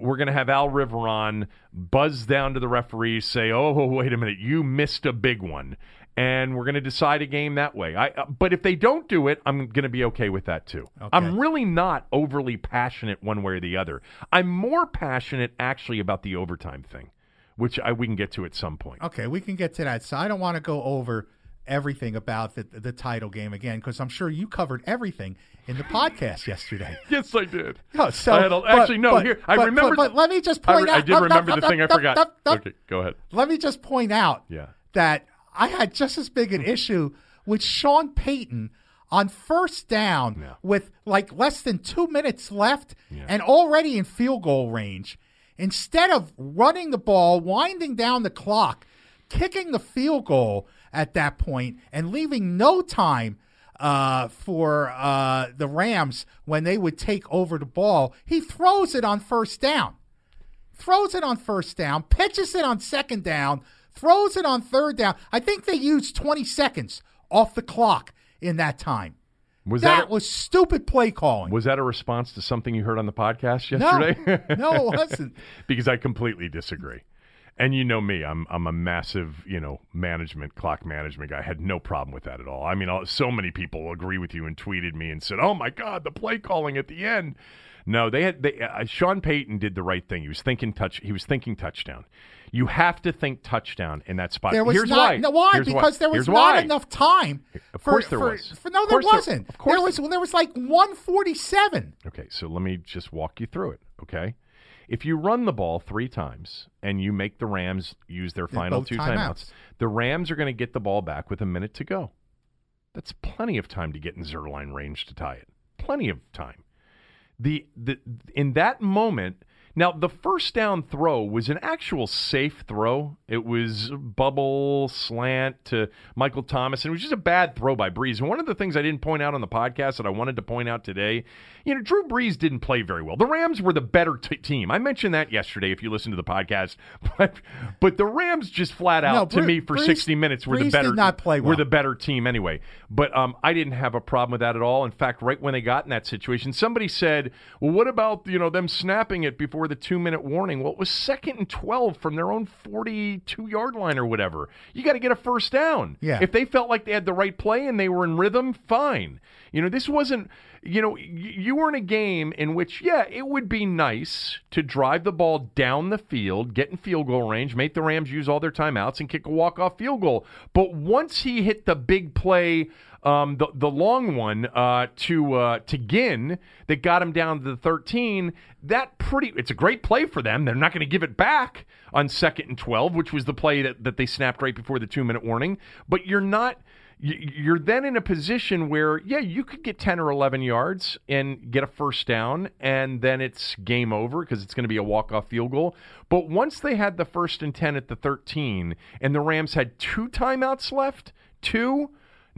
we're going to have Al Riveron buzz down to the referees, say, "Oh, wait a minute, you missed a big one," and we're going to decide a game that way. I, uh, but if they don't do it, I'm going to be okay with that too. I'm really not overly passionate one way or the other. I'm more passionate actually about the overtime thing, which I, we can get to at some point. Okay, we can get to that. So I don't want to go over everything about the the title game again because I'm sure you covered everything in the podcast yesterday. Yes, I did. No, so I a- but- actually no. but- here I but- remember. But, let me just I, point re- out. I did up, remember up, the thing I forgot. Okay, go ahead. Let me just point out Yeah. that I had just as big an issue with Sean Payton on first down Yeah. with like less than two minutes left Yeah. and already in field goal range. Instead of running the ball, winding down the clock, kicking the field goal at that point, and leaving no time uh, for uh, the Rams when they would take over the ball, he throws it on first down throws it on first down, pitches it on second down, throws it on third down. I think they used 20 seconds off the clock in that time. Was that that, a- was stupid play calling. was that a response to something you heard on the podcast no, yesterday? no, it wasn't. because I completely disagree. And you know me, I'm I'm a massive you know management clock management guy. I had no problem with that at all. I mean, so many people agree with you and tweeted me and said, "Oh my God, the play calling at the end." No, they had they, uh, Sean Payton did the right thing. He was thinking touch. He was thinking touchdown. You have to think touchdown in that spot. There was Here's not why. no, why Here's because there was Here's not why. enough time. Of for- course there for- was. for- no, there wasn't. of course there was there was like 147. Okay, so let me just walk you through it. Okay, if you run the ball three times and you make the Rams use their final two timeouts. timeouts, the Rams are going to get the ball back with a minute to go. That's plenty of time to get in Zuerlein range to tie it. Plenty of time. The the in that moment. Now the first down throw was an actual safe throw. It was bubble slant to Michael Thomas, and it was just a bad throw by Brees. And one of the things I didn't point out on the podcast that I wanted to point out today, you know, Drew Brees didn't play very well. The Rams were the better t- team. I mentioned that yesterday. If you listen to the podcast, but but the Rams just flat out No, to Bre- me for Brees- sixty minutes were the better. not play well. Were the better team anyway. But um, I didn't have a problem with that at all. In fact, right when they got in that situation, somebody said, "Well, what about you know them snapping it before the two minute warning?" Well, it was second and twelve from their own forty two yard line or whatever. You got to get a first down. Yeah. If they felt like they had the right play and they were in rhythm, fine. You know, this wasn't. you know, you were in a game in which, yeah, it would be nice to drive the ball down the field, get in field goal range, make the Rams use all their timeouts, and kick a walk off field goal. But once he hit the big play, um, the the long one uh, to uh, to Ginn that got him down to the 13, that pretty it's a great play for them. They're not going to give it back on second and 12, which was the play that, that they snapped right before the two minute warning. But you're not you're then in a position where, yeah, you could get 10 or 11 yards and get a first down, and then it's game over because it's going to be a walk off field goal. But once they had the first and 10 at the 13, and the Rams had two timeouts left, two,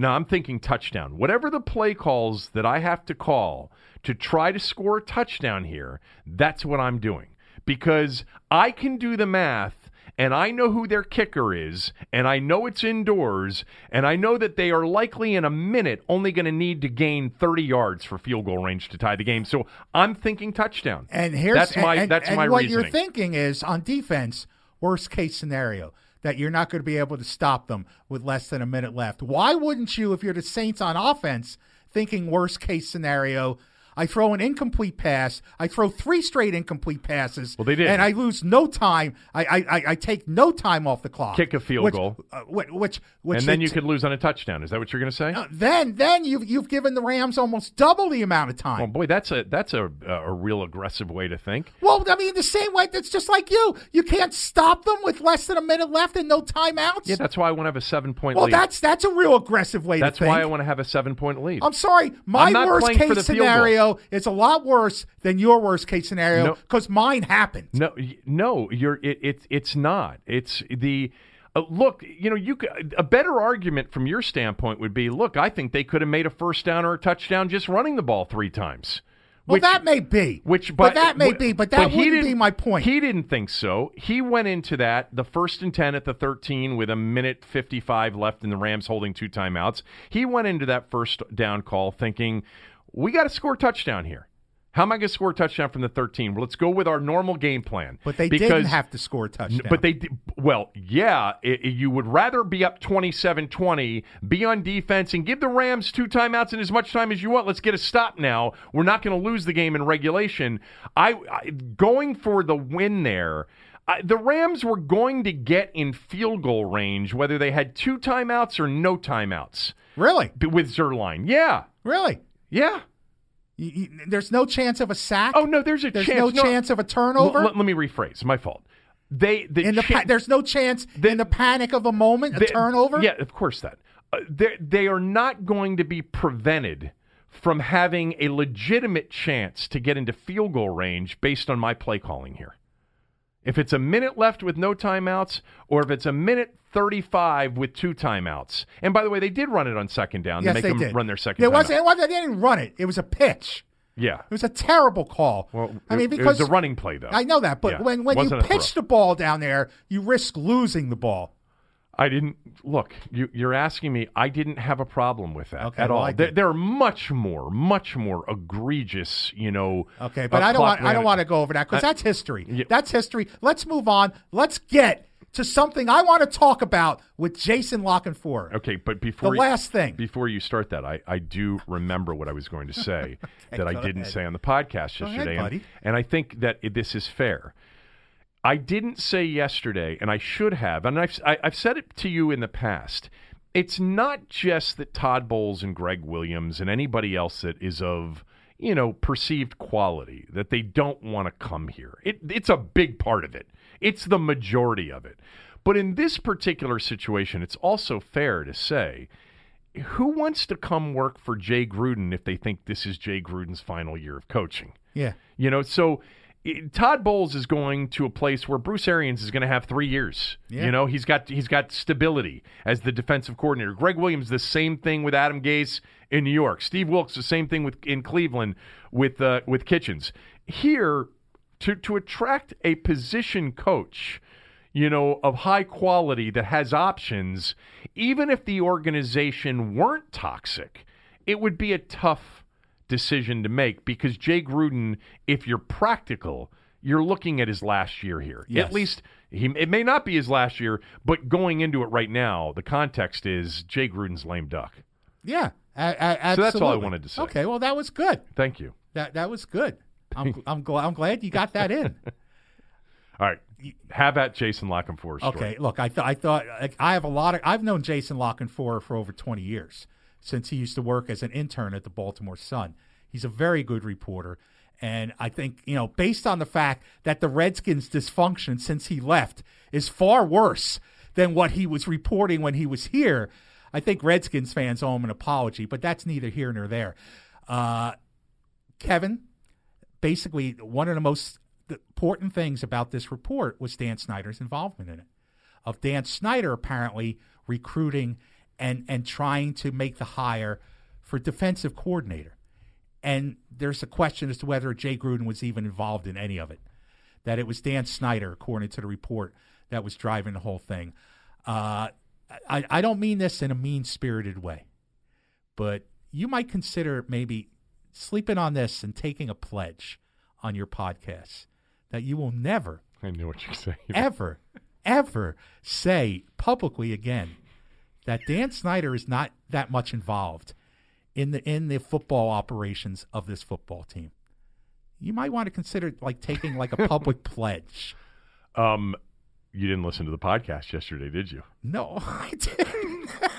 no, I'm thinking touchdown. Whatever the play calls that I have to call to try to score a touchdown here, that's what I'm doing because I can do the math and I know who their kicker is, and I know it's indoors, and I know that they are likely in a minute only going to need to gain 30 yards for field goal range to tie the game. So I'm thinking touchdown. And here's that's my and, that's and my what reasoning. you're thinking is on defense, worst case scenario that you're not going to be able to stop them with less than a minute left. Why wouldn't you, if you're the Saints on offense, thinking worst case scenario? I throw an incomplete pass. I throw three straight incomplete passes. Well, they did. and I lose no time. I I, I, take no time off the clock. Kick a field which, goal. uh, which which which and then you t- could lose on a touchdown. Is that what you're going to say? uh, then then you've you've given the Rams almost double the amount of time. Well, boy, that's a that's a a real aggressive way to think. Well, I mean, the same way. That's just like you. You can't stop them with less than a minute left and no timeouts. Yeah, that's why I want to have a seven point well, lead. that's that's a real aggressive way That's to think. That's why I want to have a seven point lead. I'm sorry. My I'm worst case goal. Scenario is a lot worse than your worst case scenario No. because mine happened. No, no, you're it, it it's not. It's the uh, look. You know, you could, a better argument from your standpoint would be, look, I think they could have made a first down or a touchdown just running the ball three times. Well, Which- that may be. Which, but, but, that may but- be. But that he wouldn't be my point. He didn't think so. He went into that the first and ten at the thirteen with a minute fifty five left, in the Rams holding two timeouts. He went into that first down call thinking, we got to score a touchdown here. How am I going to score a touchdown from the 13? Well, let's go with our normal game plan. but they because, didn't have to score a touchdown. But they, well, yeah, i i- you would rather be up 27 20, be on defense, and give the Rams two timeouts and as much time as you want. Let's get a stop now. We're not going to lose the game in regulation. I, I Going for the win there. I, the Rams were going to get in field goal range whether they had two timeouts or no timeouts really, with Zuerlein. Yeah, really, yeah. You- you- there's no chance of a sack. Oh no, there's a there's chance. no, chance of a turnover. L- let, let me rephrase. My fault. They the in the cha- pa- there's no chance The- in the panic of a moment a turnover. Yeah, of course that. Uh, they they are not going to be prevented from having a legitimate chance to get into field goal range based on my play calling here. If it's a minute left with no timeouts, or if it's a minute 35 with two timeouts. And by the way, they did run it on second down yes, to make they them did. run their second wasn't. It wasn't. They didn't run it. It was a pitch. yeah. It was a terrible call. Well, I mean, because it was a running play, though. I know that, but Yeah, when when you pitch the ball down there, you risk losing the ball. I didn't look. You, you're asking me. I didn't have a problem with that Okay, at well, all. There, there are much more, much more egregious. You know. Okay, uh, but I don't want I don't want to go over that because I- that's history. Yeah. That's history. Let's move on. Let's get to something I want to talk about with Jason La Canfora. Okay, but before The you- last thing. before you start that, I, I do remember what I was going to say that I didn't ahead. say on the podcast Go ahead, yesterday, and, and I think that it, this is fair. I didn't say yesterday, and I should have, and I've I, I've said it to you in the past. It's not just that Todd Bowles and Gregg Williams and anybody else that is of you know perceived quality that they don't want to come here. It, it's a big part of it. It's the majority of it. But in this particular situation, it's also fair to say who wants to come work for Jay Gruden if they think this is Jay Gruden's final year of coaching? Yeah. You know, so i Todd Bowles is going to a place where Bruce Arians is going to have three years. Yeah. You know, he's got he's got stability as the defensive coordinator. Gregg Williams, the same thing with Adam Gase in New York. Steve Wilks, the same thing with in Cleveland with uh, with Kitchens. Here, to to attract a position coach, you know, of high quality that has options, even if the organization weren't toxic, it would be a tough decision to make because Jay Gruden, if you're practical, you're looking at his last year here. Yes. At least he it may not be his last year, but going into it right now, the context is Jay Gruden's lame duck. Yeah. So that's all I wanted to say. Okay, well that was good. Thank you. That that was good. I'm I'm, gl- I'm glad you got that in. All right. Have at Jason La Canfora's story. Okay, look, I thought I thought like, I have a lot of I've known Jason La Canfora for over 20 years since he used to work as an intern at the Baltimore Sun. He's a very good reporter and I think, you know, based on the fact that the Redskins dysfunction since he left is far worse than what he was reporting when he was here, I think Redskins fans owe him an apology, but that's neither here nor there. Uh, Kevin, basically one of the most important things about this report was Dan Snyder's involvement in it. Of Dan Snyder apparently recruiting and and trying to make the hire for defensive coordinator. And there's a question as to whether Jay Gruden was even involved in any of it. That it was Dan Snyder, according to the report, that was driving the whole thing. Uh, I, I don't mean this in a mean spirited way, but you might consider maybe sleeping on this and taking a pledge on your podcast that you will never, I knew what you're saying. ever, ever say publicly again that Dan Snyder is not that much involved in the in the football operations of this football team. You might want to consider like taking like a public pledge. Um, you didn't listen to the podcast yesterday, did you? No, I didn't.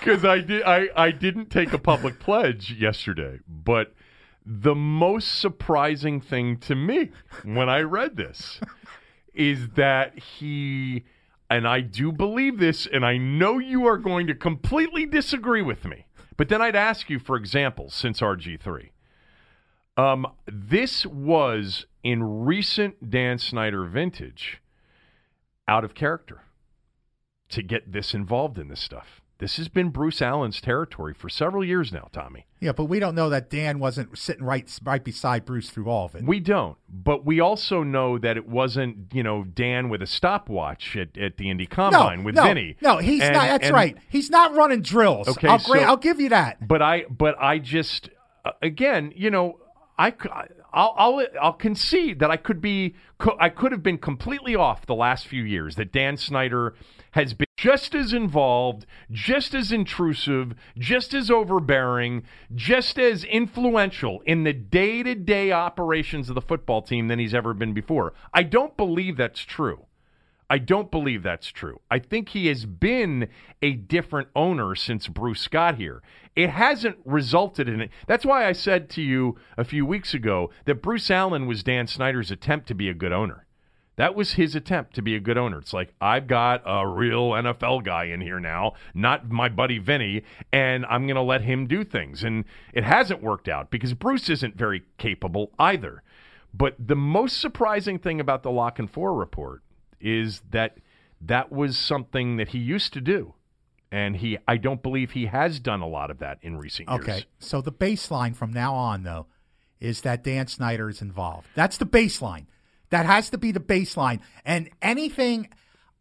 Because I did. I, I didn't take a public pledge yesterday, but the most surprising thing to me when I read this is that he, and I do believe this, and I know you are going to completely disagree with me, but then I'd ask you for examples since RG3. Um, this was in recent Dan Snyder vintage out of character to get this involved in this stuff. This has been Bruce Allen's territory for several years now, Tommy. Yeah, but we don't know that Dan wasn't sitting right right beside Bruce through all of it. We don't, but we also know that it wasn't, you know, Dan with a stopwatch at, at the Indy Combine no, with no, Vinny. No, he's And- not. That's and- right. He's not running drills. Okay, I'll, so- I'll give you that. But I, but I just, uh, again, you know, I, I'll, I'll, I'll concede that I could be, I could have been completely off the last few years. That Dan Snyder has been just as involved, just as intrusive, just as overbearing, just as influential in the day-to-day operations of the football team than he's ever been before. I don't believe that's true. I don't believe that's true. I think he has been a different owner since Bruce got here. It hasn't resulted in it. That's why I said to you a few weeks ago that Bruce Allen was Dan Snyder's attempt to be a good owner. That was his attempt to be a good owner. It's like, I've got a real NFL guy in here now, not my buddy Vinny, and I'm going to let him do things. And it hasn't worked out because Bruce isn't very capable either. But the most surprising thing about the La Canfora report is that that was something that he used to do. And he, I don't believe he has done a lot of that in recent years. Okay. So the baseline from now on, though, is that Dan Snyder is involved. That's the baseline. That has to be the baseline. And anything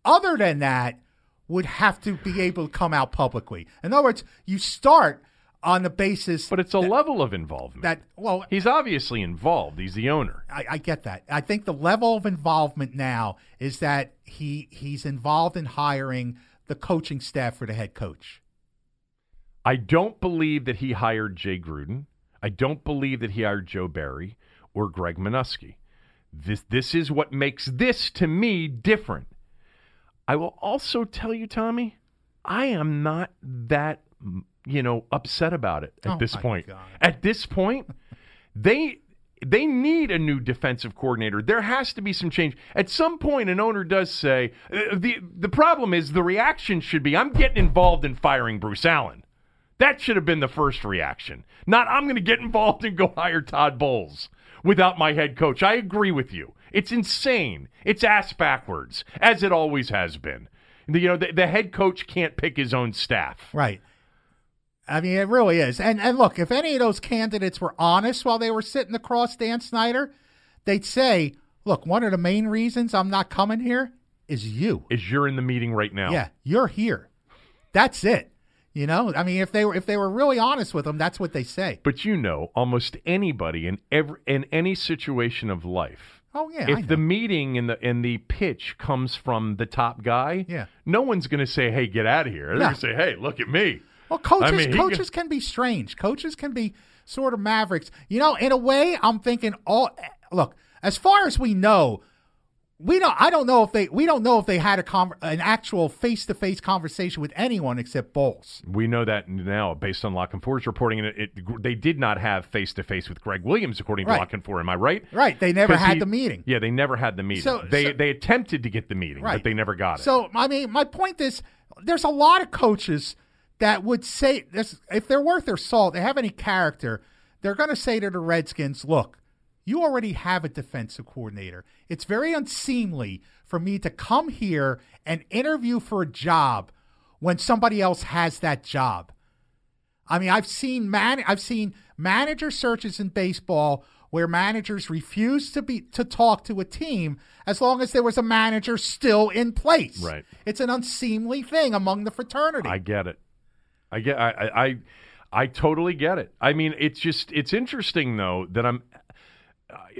other than that would have to be able to come out publicly. In other words, you start on the basis But it's a level of involvement. that, well, He's obviously involved. He's the owner. I, I get that. I think the level of involvement now is that he he's involved in hiring the coaching staff for the head coach. I don't believe that he hired Jay Gruden. I don't believe that he hired Joe Barry or Greg Manusky. This this is what makes this to me different. I will also tell you, Tommy, I am not that you know upset about it at Oh, this point. God. At this point, they they need a new defensive coordinator. There has to be some change. At some point, an owner does say uh, the the problem is the reaction should be I'm getting involved in firing Bruce Allen. That should have been the first reaction. Not I'm going to get involved and go hire Todd Bowles without my head coach. I agree with you. It's insane. It's ass backwards, as it always has been. You know, the, the head coach can't pick his own staff. Right. I mean, it really is. And and look, if any of those candidates were honest while they were sitting across Dan Snyder, they'd say, "Look, one of the main reasons I'm not coming here is you. Is you're in the meeting right now? Yeah, you're here. That's it. You know, I mean, if they were if they were really honest with them, that's what they say. But you know, almost anybody in every in any situation of life Oh yeah. If the meeting and the and the pitch comes from the top guy, Yeah. no one's going to say, "Hey, get out of here." They're No. going to say, "Hey, look at me." Well, coaches I mean, coaches go- can be strange. Coaches can be sort of mavericks. You know, in a way, I'm thinking all look, as far as we know, we don't I don't know if they we don't know if they had a con- an actual face-to-face conversation with anyone except Bowles. We know that now, based on La Canfora's reporting. It, it, they did not have face to face with Gregg Williams, according to Right. La Canfora. Am I right? Right, they never had he- the meeting. Yeah, they never had the meeting. So- they so- they attempted to get the meeting, Right. but they never got it. So, I mean, my point is there's a lot of coaches that would say this if they're worth their salt, they have any character, they're going to say to the Redskins, "Look, you already have a defensive coordinator. It's very unseemly for me to come here and interview for a job when somebody else has that job." I mean, I've seen man I've seen manager searches in baseball where managers refuse to be to talk to a team as long as there was a manager still in place. Right. It's an unseemly thing among the fraternity. I get it. I get. I, I. I. I totally get it. I mean, it's just. It's interesting though that I'm.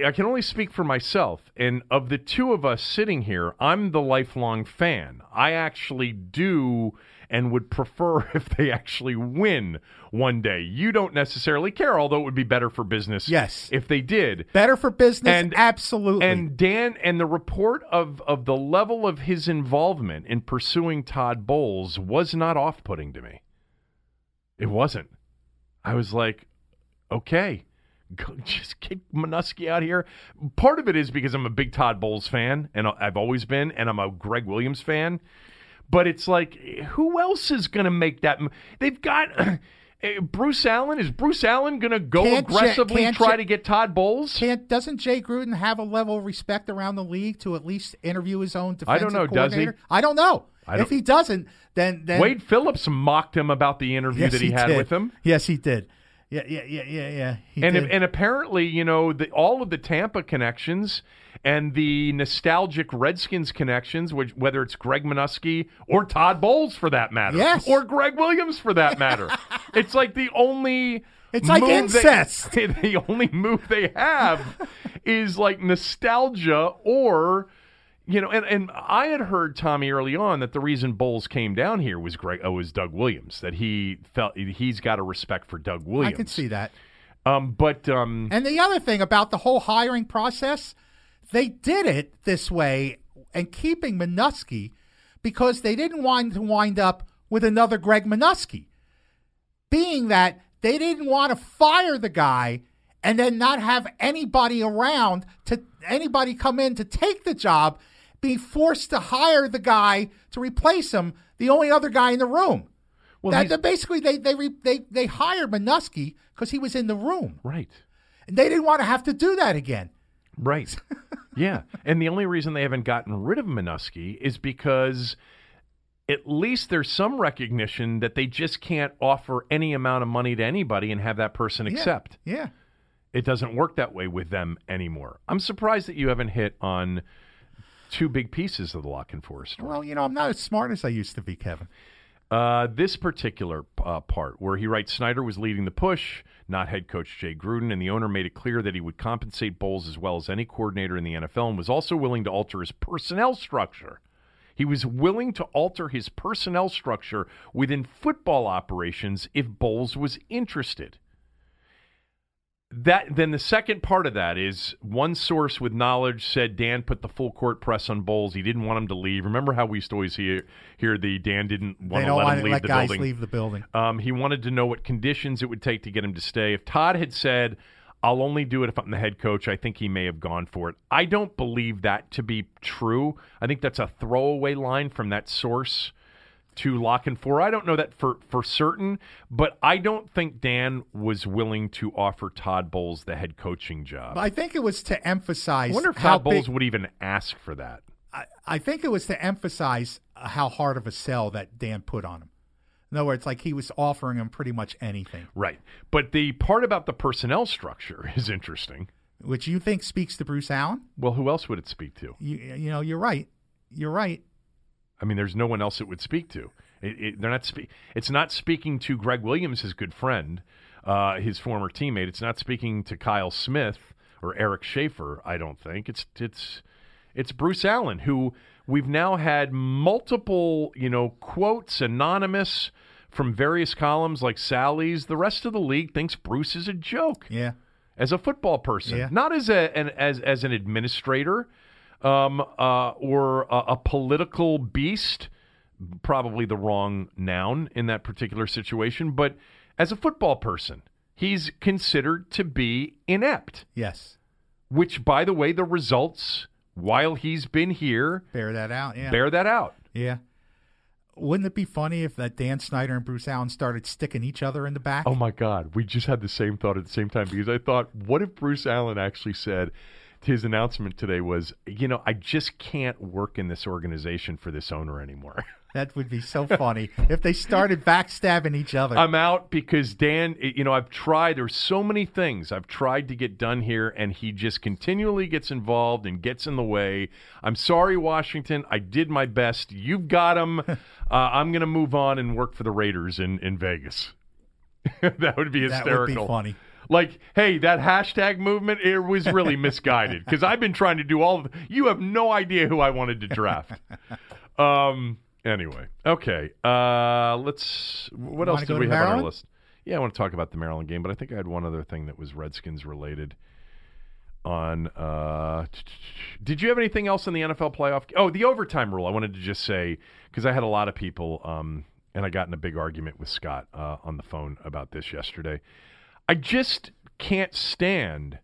I can only speak for myself, and of the two of us sitting here, I'm the lifelong fan. I actually do and would prefer if they actually win one day. You don't necessarily care, although it would be better for business. Yes. if they did. Better for business, And- absolutely. And Dan and the report of of the level of his involvement in pursuing Todd Bowles was not off putting to me. It wasn't. I was like, okay, just get Manusky out here. Part of it is because I'm a big Todd Bowles fan, and I've always been, and I'm a Gregg Williams fan. But it's like, who else is going to make that? m- They've got. eh, Bruce Allen is Bruce Allen going to go Can't aggressively can't try Ja- to get Todd Bowles? Can't doesn't Jay Gruden have a level of respect around the league to at least interview his own I don't know, does he? I don't know. I if don't- he doesn't, then then Wade Phillips mocked him about the interview yes, that he, had did. with him. Yes, he did. Yeah, yeah, yeah, yeah, yeah. He And and apparently, you know, the, all of the Tampa connections and the nostalgic Redskins connections, which whether it's Greg Manusky or Todd Bowles for that matter, Yes. or Gregg Williams for that matter, it's like the only. It's like move they- incest. the only move they have is like nostalgia or you know, and, and I had heard Tommy early on that the reason Bowles came down here was Greg, oh, was Doug Williams. That he felt he's got a respect for Doug Williams. I can see that. Um, but um, And the other thing about the whole hiring process, they did it this way and keeping Manusky because they didn't want to wind up with another Greg Manusky. Being that they didn't want to fire the guy and then not have anybody around to anybody come in to take the job, be forced to hire the guy to replace him, the only other guy in the room. Well, that, that basically they they re, they they hired Manusky because he was in the room. right, And they didn't want to have to do that again. right, yeah. And the only reason they haven't gotten rid of Manusky is because at least there's some recognition that they just can't offer any amount of money to anybody and have that person accept. Yeah. It doesn't work that way with them anymore. I'm surprised that you haven't hit on two big pieces of the La Canfora's story. Well, you know, I'm not as smart as I used to be, Kevin. Uh, this particular uh, part where he writes Snyder was leading the push, not head coach Jay Gruden, and the owner made it clear that he would compensate Bowles as well as any coordinator in the NFL and was also willing to alter his personnel structure. He was willing to alter his personnel structure within football operations if Bowles was interested. That then the second part of that is one source with knowledge said Dan put the full court press on Bowles. He didn't want him to leave. Remember how we used to always hear, hear the Dan didn't want to let want him leave let the guys building. leave the building. Um, he wanted to know what conditions it would take to get him to stay. If Todd had said, I'll only do it if I'm the head coach, I think he may have gone for it. I don't believe that to be true. I think that's a throwaway line from that source to La Canfora. I don't know that for, for certain, but I don't think Dan was willing to offer Todd Bowles the head coaching job. I think it was to emphasize I wonder if how Todd Bowles big, would even ask for that. I, I think it was to emphasize how hard of a sell that Dan put on him. In other words, like he was offering him pretty much anything, Right. But the part about the personnel structure is interesting. which you think speaks to Bruce Allen. Well, who else would it speak to? You, you know, you're right. You're right. I mean, there's no one else it would speak to. It, it, they're not. Spe- it's not speaking to Gregg Williams, his good friend, uh, his former teammate. It's not speaking to Kyle Smith or Eric Schaffer. I don't think it's it's it's Bruce Allen who we've now had multiple you know quotes anonymous from various columns like Sally's. The rest of the league thinks Bruce is a joke Yeah. as a football person, Yeah. not as a an, as as an administrator um, uh, or a, a political beast. Probably the wrong noun in that particular situation, but as a football person, he's considered to be inept. Yes. Which, by the way, the results while he's been here Bear that out. Yeah. bear that out. Yeah. Wouldn't it be funny if that Dan Snyder and Bruce Allen started sticking each other in the back? Oh my God, we just had the same thought at the same time because I thought, what if Bruce Allen actually said his announcement today was, you know, I just can't work in this organization for this owner anymore. That would be so funny if they started backstabbing each other. I'm out because Dan, you know, I've tried, there's so many things I've tried to get done here, and he just continually gets involved and gets in the way. I'm sorry, Washington. I did my best. You've got him. uh, I'm going to move on and work for the Raiders in, in Vegas. that would be hysterical. that would be funny. Like, hey, that hashtag movement, it was really misguided because I've been trying to do all of You have no idea who I wanted to draft. um. Anyway, okay. Uh, let's. What else did we have on our list? Yeah, I want to talk about the Maryland game, but I think I had one other thing that was Redskins related. On, uh, did you have anything else in the NFL playoff? Oh, the overtime rule. I wanted to just say because I had a lot of people, um, and I got in a big argument with Scott uh, on the phone about this yesterday. I just can't stand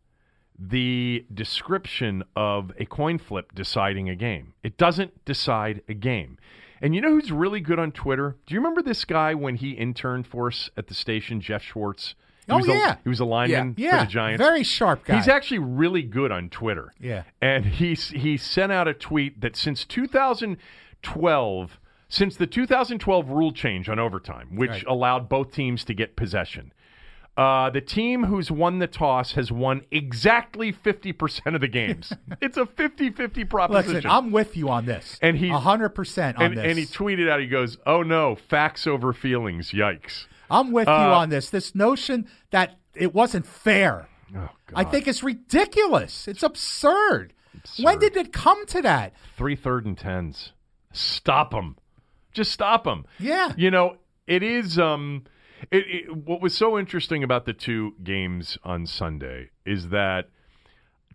the description of a coin flip deciding a game. It doesn't decide a game. And you know who's really good on Twitter? Do you remember this guy when he interned for us at the station, Geoff Schwartz? He Oh, was a- yeah. he was a lineman Yeah, for the Giants. very sharp guy. He's actually really good on Twitter. Yeah. And he he sent out a tweet that since 2012, since the 2012 rule change on overtime, which Right. allowed both teams to get possession, uh, the team who's won the toss has won exactly 50% of the games. it's a 50-50 proposition. Listen, I'm with you on this. And hundred percent on and, this. and he tweeted out, he goes, "Oh no, facts over feelings. Yikes." I'm with Uh, you on this. This notion that it wasn't fair. Oh, I think it's ridiculous. It's absurd. When did it come to that? three third and tens. Stop them. Just stop them. Yeah. You know, it is. Um, it, it, what was so interesting about the two games on Sunday is that,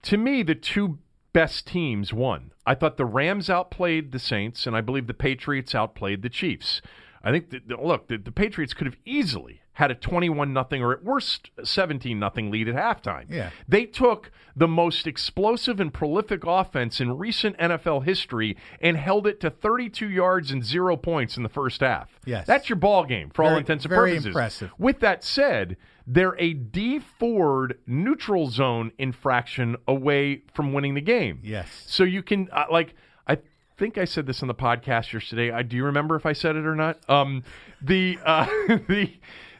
to me, the two best teams won. I thought the Rams outplayed the Saints, and I believe the Patriots outplayed the Chiefs. I think that look, the, the Patriots could have easily had a twenty-one nothing or at worst seventeen nothing lead at halftime. Yeah. They took the most explosive and prolific offense in recent NFL history and held it to 32 yards and zero points in the first half. Yes. That's your ball game for all intents and very purposes. impressive. With that said, they're a Dee Ford neutral zone infraction away from winning the game. Yes. So you can uh, like I think I said this on the podcast yesterday. I do you remember if I said it or not? Um, the uh, the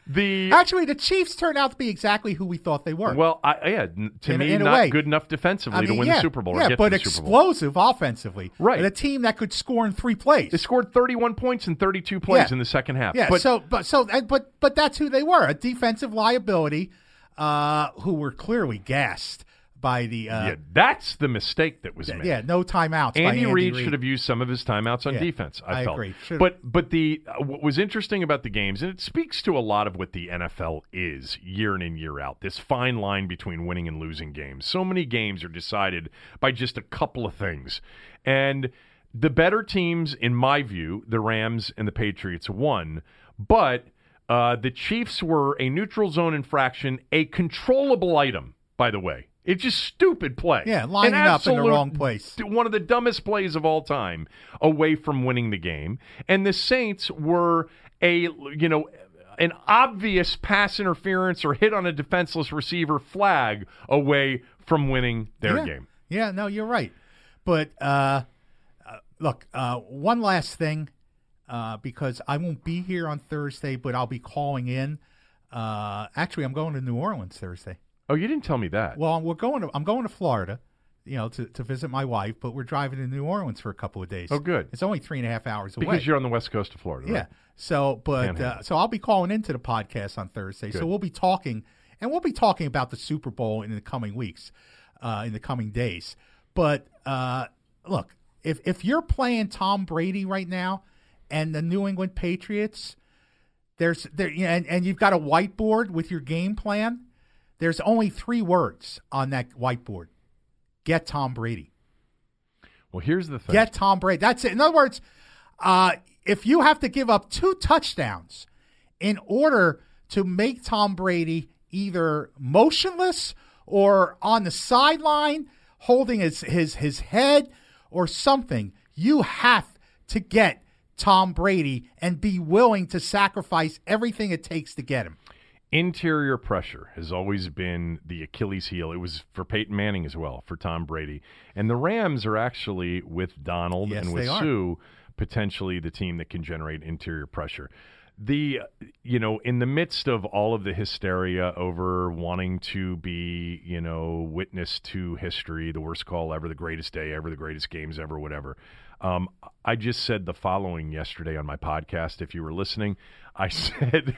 the Actually, the Chiefs turned out to be exactly who we thought they were. well, I, yeah, to In- me, in not good enough defensively I mean, to win yeah, the Super Bowl or yeah, get but to the Super Bowl. explosive offensively. Right. And a team that could score in three plays. They scored 31 points in 32 plays Yeah. in the second half. Yeah, but so but so but but that's who they were, a defensive liability uh, who were clearly gassed by the uh, yeah, that's the mistake that was made. yeah, no timeouts. by Andy, Andy Reid should have used some of his timeouts on Yeah, defense. I, I felt. agree. Should've- But but the uh, what was interesting about the games, and it speaks to a lot of what the NFL is year in and year out. This fine line between winning and losing games. So many games are decided by just a couple of things, and the better teams, in my view, the Rams and the Patriots won, but. Uh, the Chiefs were a neutral zone infraction, a controllable item, by the way. It's just stupid play. Yeah, lining An up in the wrong place. one of the dumbest plays of all time away from winning the game. And the Saints were a you know an obvious pass interference or hit on a defenseless receiver flag away from winning their yeah. game. Yeah, no, you're right. But uh, uh, look, uh, one last thing, uh, because I won't be here on Thursday, but I'll be calling in. Uh, actually, I'm going to New Orleans Thursday. Oh, you didn't tell me that. Well, we're going to. I'm going to Florida, you know, to, to visit my wife. But we're driving to New Orleans for a couple of days. Oh, good. It's only three and a half hours away. because you're on the west coast of Florida. Yeah. right? So, but uh, so I'll be calling into the podcast on Thursday. Good. So we'll be talking, and we'll be talking about the Super Bowl in the coming weeks. uh, in the coming days. But uh, look, if if you're playing Tom Brady right now and the New England Patriots, there's there you know, and, and you've got a whiteboard with your game plan. There's only three words on that whiteboard: get Tom Brady. Well, here's the thing. Get Tom Brady. That's it. In other words, uh, if you have to give up two touchdowns in order to make Tom Brady either motionless or on the sideline holding his his his head or something, you have to get Tom Brady and be willing to sacrifice everything it takes to get him. Interior pressure has always been the Achilles heel. It was for Peyton Manning as well, for Tom Brady. And the Rams are actually, with Donald Yes, and with. Suh, potentially the team that can generate interior pressure. The, you know, in the midst of all of the hysteria over wanting to be, you know, witness to history, the worst call ever, the greatest day ever, the greatest games ever, whatever. Um, I just said the following yesterday on my podcast. If you were listening, I said,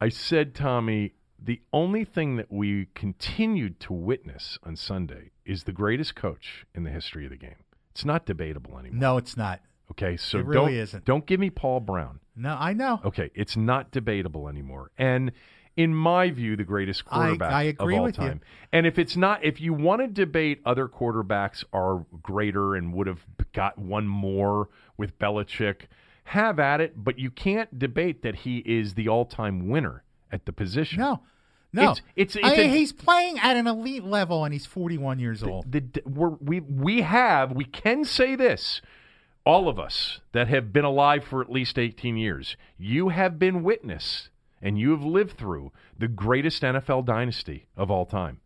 I said, Tommy, the only thing that we continued to witness on Sunday is the greatest coach in the history of the game. It's not debatable anymore. No, it's not. Okay, so It really don't isn't. don't give me Paul Brown. No, I know. Okay, it's not debatable anymore. And in my view, the greatest quarterback I agree of all with you. time. And if it's not, if you want to debate other quarterbacks are greater and would have got one more with Belichick, have at it. But you can't debate that he is the all-time winner at the position. No, no. It's- it's- it's a- he's playing at an elite level, and he's 41 years old. the, we we have we can say this all of us that have been alive for at least 18 years you have been witness and you have lived through the greatest NFL dynasty of all time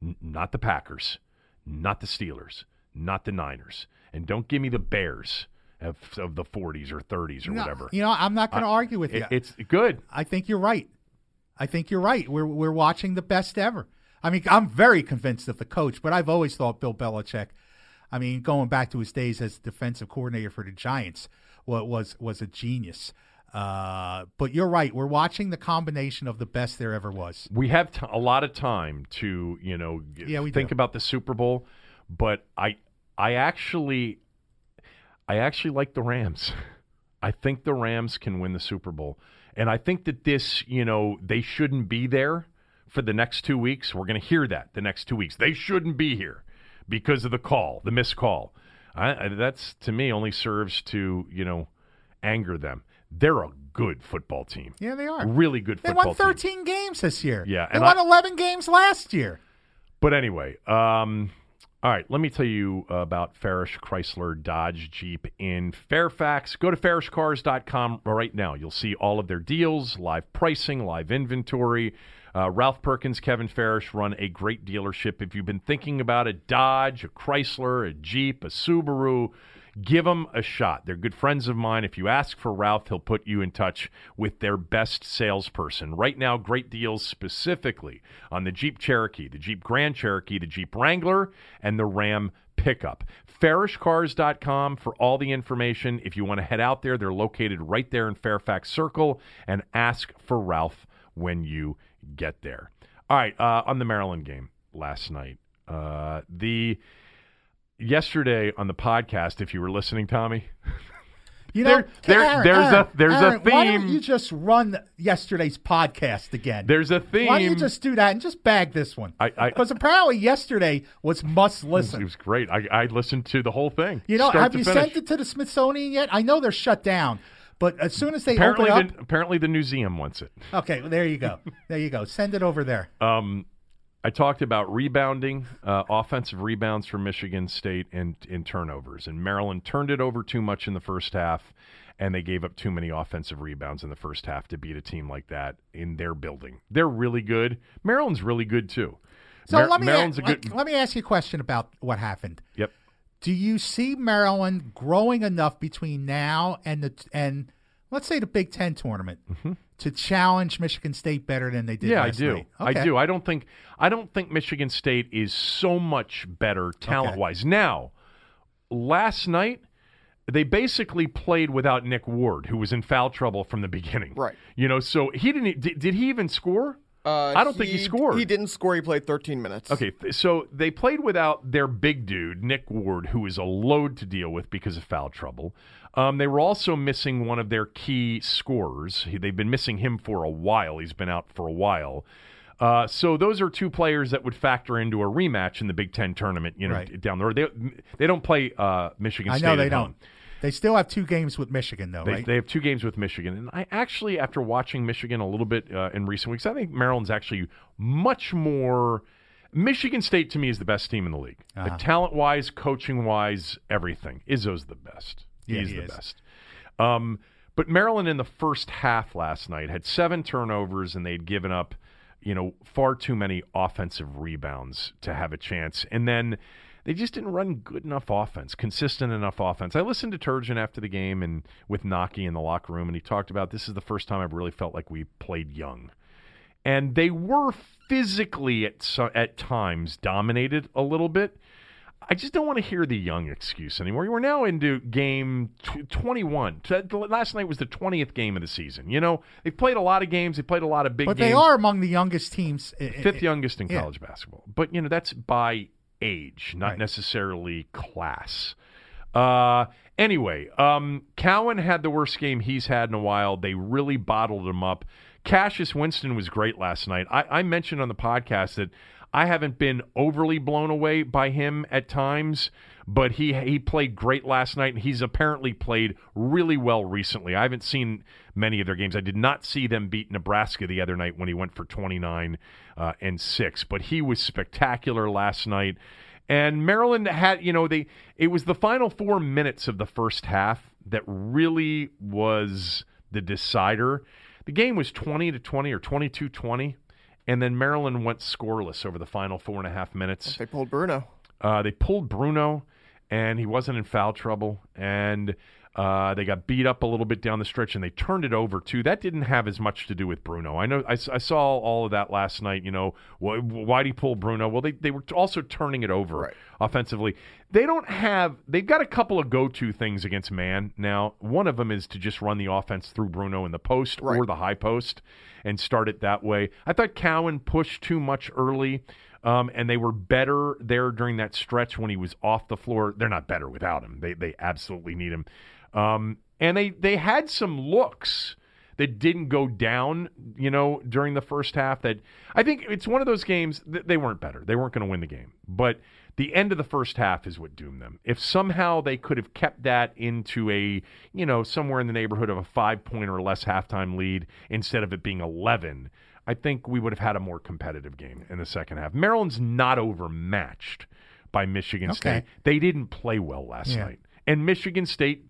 N- not the Packers not the Steelers not the Niners and don't give me the Bears of, of the 40s or 30s or No, whatever You know, I'm not going to argue with It- you. it's good I think you're right. I think you're right. We're we're watching the best ever. I mean, I'm very convinced of the coach, but I've always thought Bill Belichick. I mean, going back to his days as defensive coordinator for the Giants, was was, was a genius. Uh, but you're right. We're watching the combination of the best there ever was. we have t- a lot of time to you know Yeah, we think do. about the Super Bowl, but I I actually I actually like the Rams. I think the Rams can win the Super Bowl, and I think that this you know they shouldn't be there for the next two weeks. We're going to hear that the next two weeks. They shouldn't be here because of the call, the missed call. I, I, that's to me only serves to you know anger them. They're a good football team. Yeah, they are. Really good They football won team. 13 games this year. Yeah, they and won I- 11 games last year. But anyway, um, all right, let me tell you about Farish Chrysler Dodge Jeep in Fairfax. Go to farishcars.com right now. You'll see all of their deals, live pricing, live inventory. Uh, Ralph Perkins, Kevin Farish run a great dealership. If you've been thinking about a Dodge, a Chrysler, a Jeep, a Subaru, give them a shot. They're good friends of mine. If you ask for Ralph, he'll put you in touch with their best salesperson. Right now, great deals specifically on the Jeep Cherokee, the Jeep Grand Cherokee, the Jeep Wrangler, and the Ram pickup. FarishCars.com for all the information. If you want to head out there, they're located right there in Fairfax Circle and ask for Ralph when you get there. All right, uh, on the Maryland game last night, uh, the yesterday on the podcast, if you were listening, Tommy, You know, There- there- Aaron, there's a- Aaron, there's a Aaron, Why don't theme. you just run yesterday's podcast again? there's a theme. Why don't you just do that and just bag this one? I- I- Because apparently yesterday was must listen. it was great. I, I listened to the whole thing. You know, have you finish. sent it to the Smithsonian yet? I know they're shut down, but as soon as they Apparently, open the, apparently the museum wants it. okay, well, there you go, there you go. Send it over there. Um, I talked about rebounding, uh, offensive rebounds for Michigan State and in turnovers, and Maryland turned it over too much in the first half, and they gave up too many offensive rebounds in the first half to beat a team like that in their building. They're really good. Maryland's really good too. So Mar- let me Maryland's a let, good. let me ask you a question about what happened. Yep. Do you see Maryland growing enough between now and the and let's say the Big Ten tournament to challenge Michigan State better than they did? Mm-hmm. Yeah, I do. night? I do. I don't think I don't think Michigan State is so much better talent wise. Now, last night they basically played without Nick Ward, who was in foul trouble from the beginning. Right. You know, so he didn't. Did, did he even score? Uh, I don't think he scored. He didn't score. He played 13 minutes. Okay, th- so they played without their big dude, Nick Ward, who is a load to deal with because of foul trouble. Um, they were also missing one of their key scorers. He, they've been missing him for a while. He's been out for a while. Uh, so those are two players that would factor into a rematch in the Big Ten tournament. You know, Right. down the road. They they don't play uh, Michigan I State. know they home. don't. They still have two games with Michigan, though, They, right? they have two games with Michigan, and I actually, after watching Michigan a little bit uh, in recent weeks, I think Maryland's actually much more. Michigan State to me is the best team in the league, Uh-huh. talent wise, coaching wise, everything. Izzo's the best. Yeah, He's he the is. best. Um, but Maryland in the first half last night had seven turnovers, and they'd given up, you know, far too many offensive rebounds to have a chance, and then. They just didn't run good enough offense, consistent enough offense. I listened to Turgeon after the game and with Naki in the locker room, and he talked about this is the first time I've really felt like we played young. And they were physically at at times dominated a little bit. I just don't want to hear the young excuse anymore. We're now into game tw- 21. T- Last night was the 20th game of the season. You know, they've played a lot of games. They played a lot of big but games they are among the youngest teams. fifth youngest in yeah. college basketball. But you know that's by age, not Right. necessarily class. Uh, anyway, um, Cowan had the worst game he's had in a while. They really bottled him up. Cassius Winston was great last night. I, I mentioned on the podcast that I haven't been overly blown away by him at times, but he he played great last night, and he's apparently played really well recently. I haven't seen many of their games. I did not see them beat Nebraska the other night when he went for 29 uh, and six, but he was spectacular last night. And Maryland had, you know, they it was the final four minutes of the first half that really was the decider. The game was 20 to 20 or 22 20. And then Maryland went scoreless over the final four and a half minutes. They pulled Bruno. Uh, they pulled Bruno, and he wasn't in foul trouble. And uh, they got beat up a little bit down the stretch, and they turned it over too. That didn't have as much to do with Bruno. I know I, I saw all of that last night. You know, why why'd he pull Bruno? Well, they they were also turning it over Right. offensively. They don't have. They've got a couple of go-to things against man. Now, one of them is to just run the offense through Bruno in the post or the high post and start it that way. I thought Cowan pushed too much early. Um, and they were better there during that stretch when he was off the floor. They're not better without him. They they absolutely need him. Um, and they they had some looks that didn't go down, you know, during the first half. That I think it's one of those games that they weren't better. They weren't going to win the game, but the end of the first half is what doomed them. If somehow they could have kept that into a, you know, somewhere in the neighborhood of a five point or less halftime lead instead of it being 11, I think we would have had a more competitive game in the second half. Maryland's not overmatched by Michigan Okay. State. They didn't play well last Yeah. night. And Michigan State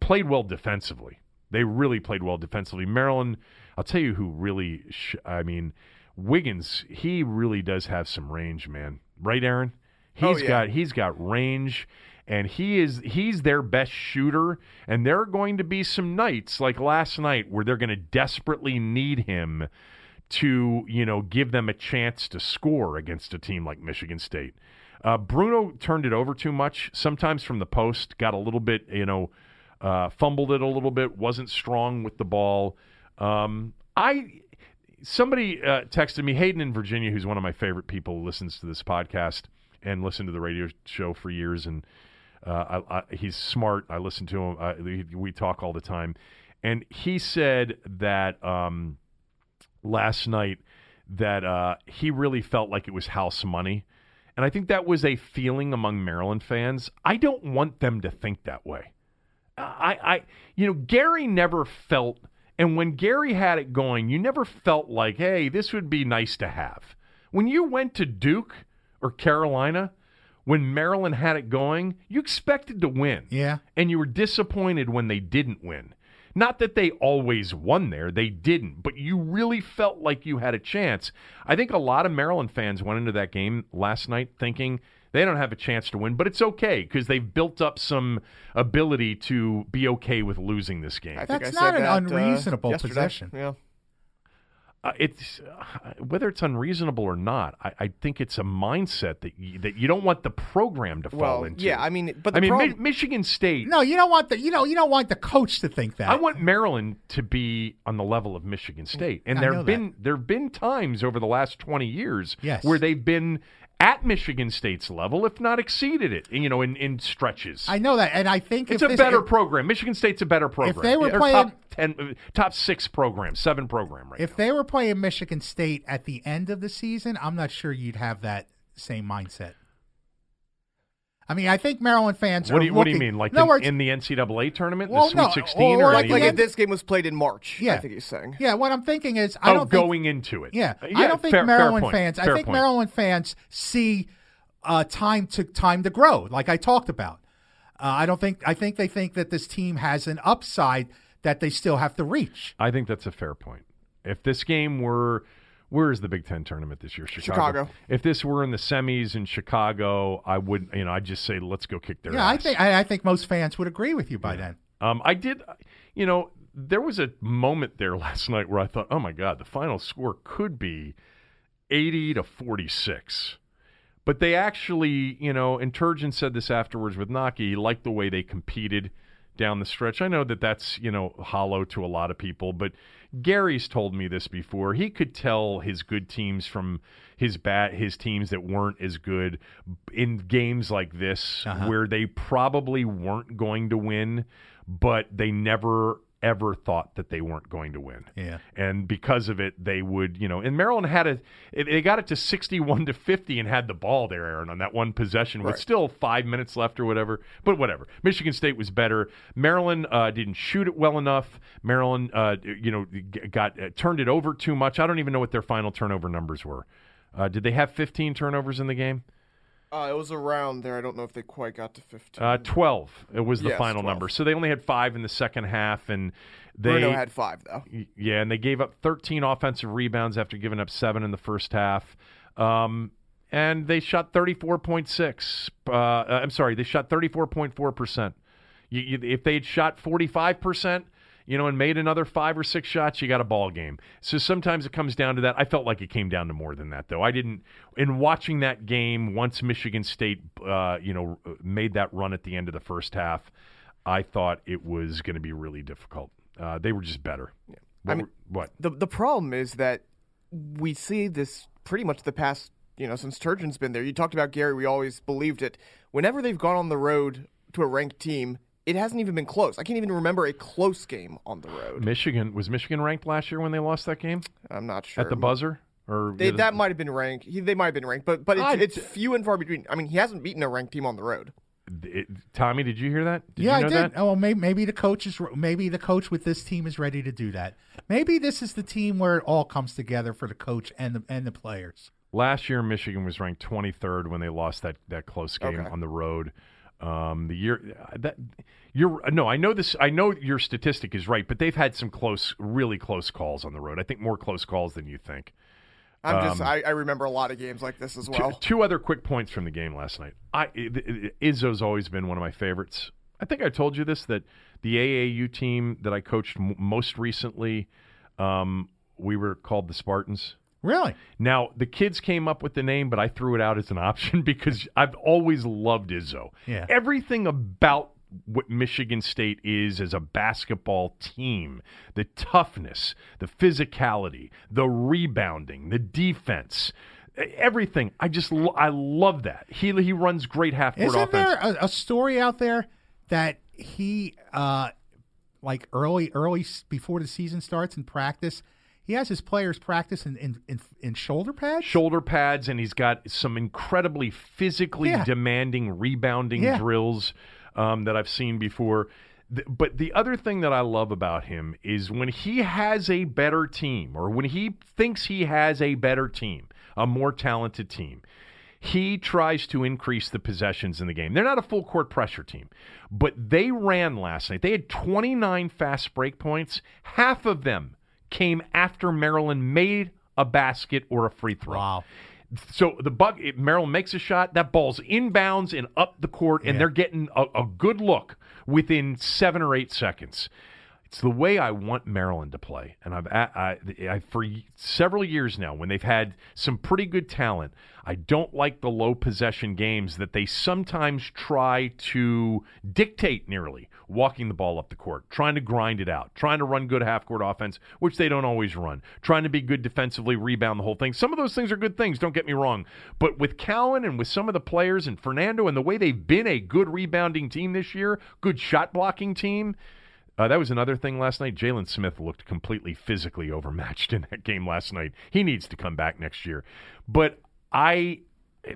played well defensively. They really played well defensively. Maryland, I'll tell you who really, sh- I mean, Wiggins, he really does have some range, man. Right, Aaron? He's Oh, yeah. got he's got range and he is he's their best shooter and there are going to be some nights like last night where they're going to desperately need him to, you know, give them a chance to score against a team like Michigan State. Uh, Bruno turned it over too much, sometimes from the post, got a little bit, you know, uh, fumbled it a little bit, wasn't strong with the ball. Um, I somebody uh, texted me, Hayden in Virginia, who's one of my favorite people, listens to this podcast and listened to the radio show for years, and uh, I, I, he's smart. I listen to him. We, we talk all the time, and he said that um, last night that uh, he really felt like it was house money. And I think that was a feeling among Maryland fans. I don't want them to think that way. I, I, you know, Gary never felt, and when Gary had it going, you never felt like, hey, this would be nice to have. When you went to Duke or Carolina, when Maryland had it going, you expected to win. Yeah. And you were disappointed when they didn't win. Not that they always won there, they didn't, but you really felt like you had a chance. I think a lot of Maryland fans went into that game last night thinking they don't have a chance to win, but it's okay because they've built up some ability to be okay with losing this game. I think That's I said not an that, uh, unreasonable yesterday. possession. Yeah. uh, it's uh, whether it's unreasonable or not. I, I think it's a mindset that you, that you don't want the program to fall Well, into. yeah, I mean, but the I mean, Mi- Michigan State. No, you don't want the you know you don't want the coach to think that. I want Maryland to be on the level of Michigan State, and I there've been there have been times over the last twenty years Yes. where they've been at Michigan State's level, if not exceeded it. You know, in, in stretches. I know that, and I think it's a this- better if- program. Michigan State's a better program. If they were They're playing- top ten, top six program, seven program right If now. they were playing Michigan State at the end of the season, I'm not sure you'd have that same mindset. I mean, I think Maryland fans What are do you What do you mean, like in words, in the NCAA tournament, Well, the Sweet no, Sixteen, or or, like, like if this game was played in March, Yeah. I think he's saying. yeah, what I'm thinking is, I oh, don't think, going into it? yeah, Uh, I don't think fair- fair Maryland point. fans. I think point. Maryland fans see uh, time to time to grow, like I talked about. Uh, I don't think. I think they think that this team has an upside that they still have to reach. I think that's a fair point. If this game were, where is the Big Ten tournament this year? Chicago. Chicago. If this were in the semis in Chicago, I would, you know, I'd just say let's go kick their Yeah, I ass. think. I, I think most fans would agree with you by then. Um, I did, you know, there was a moment there last night where I thought, oh my God, the final score could be 80 to 46. But they actually, you know, and Turgeon said this afterwards with Naki, he liked the way they competed down the stretch. I know that that's, you know, hollow to a lot of people, but Gary's told me this before. He could tell his good teams from his bat, his teams that weren't as good in games like this uh-huh. where they probably weren't going to win, but they never ever thought that they weren't going to win. Yeah. And because of it, they would, you know, and Maryland had a, they got it to 61 to 50 and had the ball there, Aaron, on that one possession with Right. still five minutes left or whatever. But whatever. Michigan State was better. Maryland uh, didn't shoot it well enough. Maryland, uh, you know, got uh, turned it over too much. I don't even know what their final turnover numbers were. Uh, did they have 15 turnovers in the game? Uh, it was around there. I don't know if they quite got to 15. Uh, 12 it was the Yes, final 12. number. So they only had five in the second half. And they. Bruno had five, though. Yeah, and they gave up 13 offensive rebounds after giving up seven in the first half. Um, and they shot 34.6. Uh, uh, I'm sorry, they shot 34.4%. You, you, if they had shot 45%, you know, and made another five or six shots, you got a ball game. So sometimes it comes down to that. I felt like it came down to more than that, though. I didn't. In watching that game, once Michigan State, uh, you know, made that run at the end of the first half, I thought it was going to be really difficult. Uh, they were just better. What I mean- what? The the problem is that we see this pretty much the past, you know, since Turgeon's been there. You talked about Gary. We always believed it. Whenever they've gone on the road to a ranked team, it hasn't even been close. I can't even remember a close game on the road. Michigan was Michigan ranked last year when they lost that game I'm not sure at the buzzer, or They, that might have been ranked. He, they might have been ranked, but but it's, it's few and far between. I mean, he hasn't beaten a ranked team on the road. it- Tommy, did you hear that? Did yeah, you know I did. That? Oh, well, maybe, maybe the coach is maybe the coach with this team is ready to do that. Maybe this is the team where it all comes together for the coach and the and the players. Last year, Michigan was ranked 23rd when they lost that, that close game Okay. on the road. Um, the year that you're no, I know this. I know your statistic is right, but they've had some close, really close calls on the road. I think more close calls than you think. I'm just Um, I, I remember a lot of games like this as well. Two, other quick points from the game last night. I- Izzo's always been one of my favorites. I think I told you this that the AAU team that I coached m- most recently, um, we were called the Spartans. Really? Now the kids came up with the name, but I threw it out as an option because I've always loved Izzo. Yeah. Everything about what Michigan State is as a basketball team, the toughness, the physicality, the rebounding, the defense, everything. I just I love that. He he runs great half court offense. Isn't offense. there a, a story out there that he, uh, like early, early before the season starts in practice, he has his players practice in in, in, in shoulder pads? shoulder pads and he's got some incredibly physically Yeah. demanding rebounding Yeah. drills um, that I've seen before. Th- But the other thing that I love about him is when he has a better team or when he thinks he has a better team, a more talented team, he tries to increase the possessions in the game. They're not a full court pressure team, but they ran last night. They had 29 fast break points. Half of them came after Maryland made a basket or a free throw. Wow. So the buck it- Maryland makes a shot, that ball's inbounds and up the court, and Yeah. they're getting a, a good look within seven or eight seconds. It's the way I want Maryland to play, and I've I, I, for several years now when they've had some pretty good talent. I don't like the low possession games that they sometimes try to dictate nearly, walking the ball up the court, trying to grind it out, trying to run good half court offense, which they don't always run, trying to be good defensively, rebound the whole thing. Some of those things are good things, don't get me wrong. But with Cowan and with some of the players and Fernando and the way they've been a good rebounding team this year, good shot blocking team, uh, that was another thing last night. Jalen Smith looked completely physically overmatched in that game last night. He needs to come back next year. But I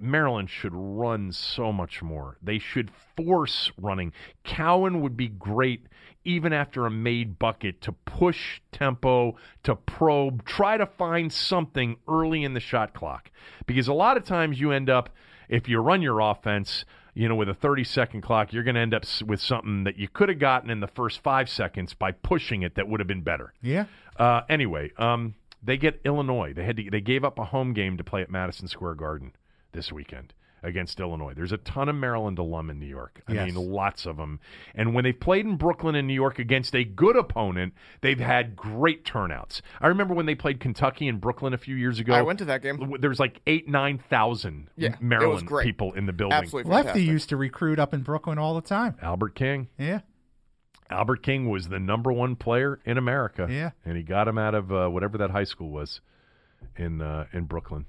Maryland should run so much more. They should force running. Cowan would be great even after a made bucket to push tempo, to probe, try to find something early in the shot clock. Because a lot of times you end up, if you run your offense, you know, with a 30 second clock, you're going to end up with something that you could have gotten in the first five seconds by pushing it that would have been better. Yeah. Uh, anyway, um, they get Illinois. They had to, they gave up a home game to play at Madison Square Garden this weekend against Illinois. There's a ton of Maryland alum in New York. I Yes. mean, lots of them. And when they've played in Brooklyn and New York against a good opponent, they've had great turnouts. I remember when they played Kentucky in Brooklyn a few years ago. I went to that game. There was like eight, nine thousand Yeah, Maryland people in the building. Absolutely Lefty fantastic. used to recruit up in Brooklyn all the time. Albert King. Yeah. Albert King was the number one player in America. Yeah. and he got him out of uh, whatever that high school was in uh, in Brooklyn.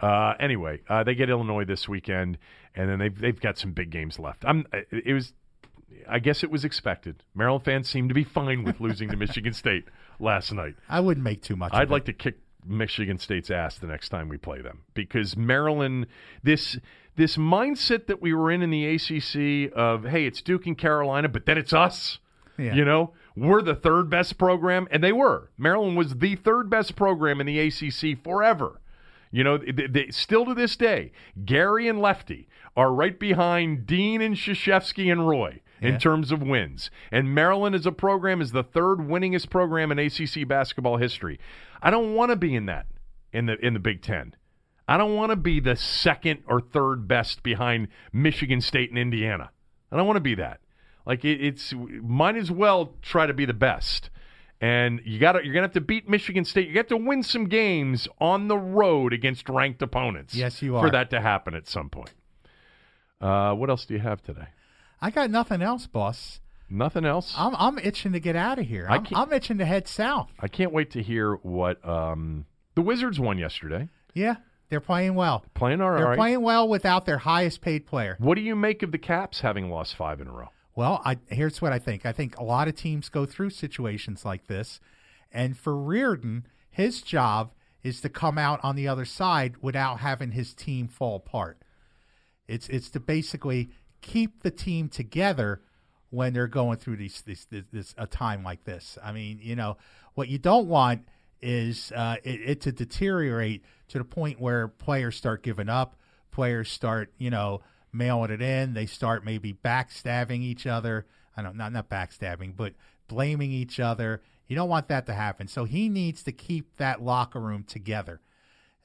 Uh, anyway, uh, they get Illinois this weekend, and then they've they've got some big games left. I'm it was. I guess it was expected. Maryland fans seem to be fine with losing to Michigan State last night. I wouldn't make too much. I'd like to kick Michigan State's ass the next time we play them because Maryland this this mindset that we were in in the ACC of hey it's Duke and Carolina but then it's us Yeah. you know we're the third best program and they were Maryland was the third best program in the ACC forever you know they, they, still to this day Gary and Lefty are right behind Dean and Krzyzewski and Roy in Yeah. terms of wins. And Maryland as a program is the third winningest program in ACC basketball history. I don't want to be in that in the in the Big 10. I don't want to be the second or third best behind Michigan State and Indiana. I don't want to be that. Like it, it's might as well try to be the best. And you got you're going to have to beat Michigan State. You got to win some games on the road against ranked opponents. Yes, you are For that to happen at some point. Uh, what else do you have today? I got nothing else, boss. Nothing else. I'm I'm itching to get out of here. I'm, I'm itching to head south. I can't wait to hear what um, the Wizards won yesterday. Yeah, they're playing well. Playing all They're right. playing well without their highest paid player. What do you make of the Caps having lost five in a row? Well, I, here's what I think. I think a lot of teams go through situations like this, and for Reirden, his job is to come out on the other side without having his team fall apart. It's it's to basically keep the team together when they're going through these this, this, this a time like this. I mean, you know, what you don't want is uh, it, it to deteriorate to the point where players start giving up, players start, you know, mailing it in, they start maybe backstabbing each other. I don't not not backstabbing, but blaming each other. You don't want that to happen. So he needs to keep that locker room together.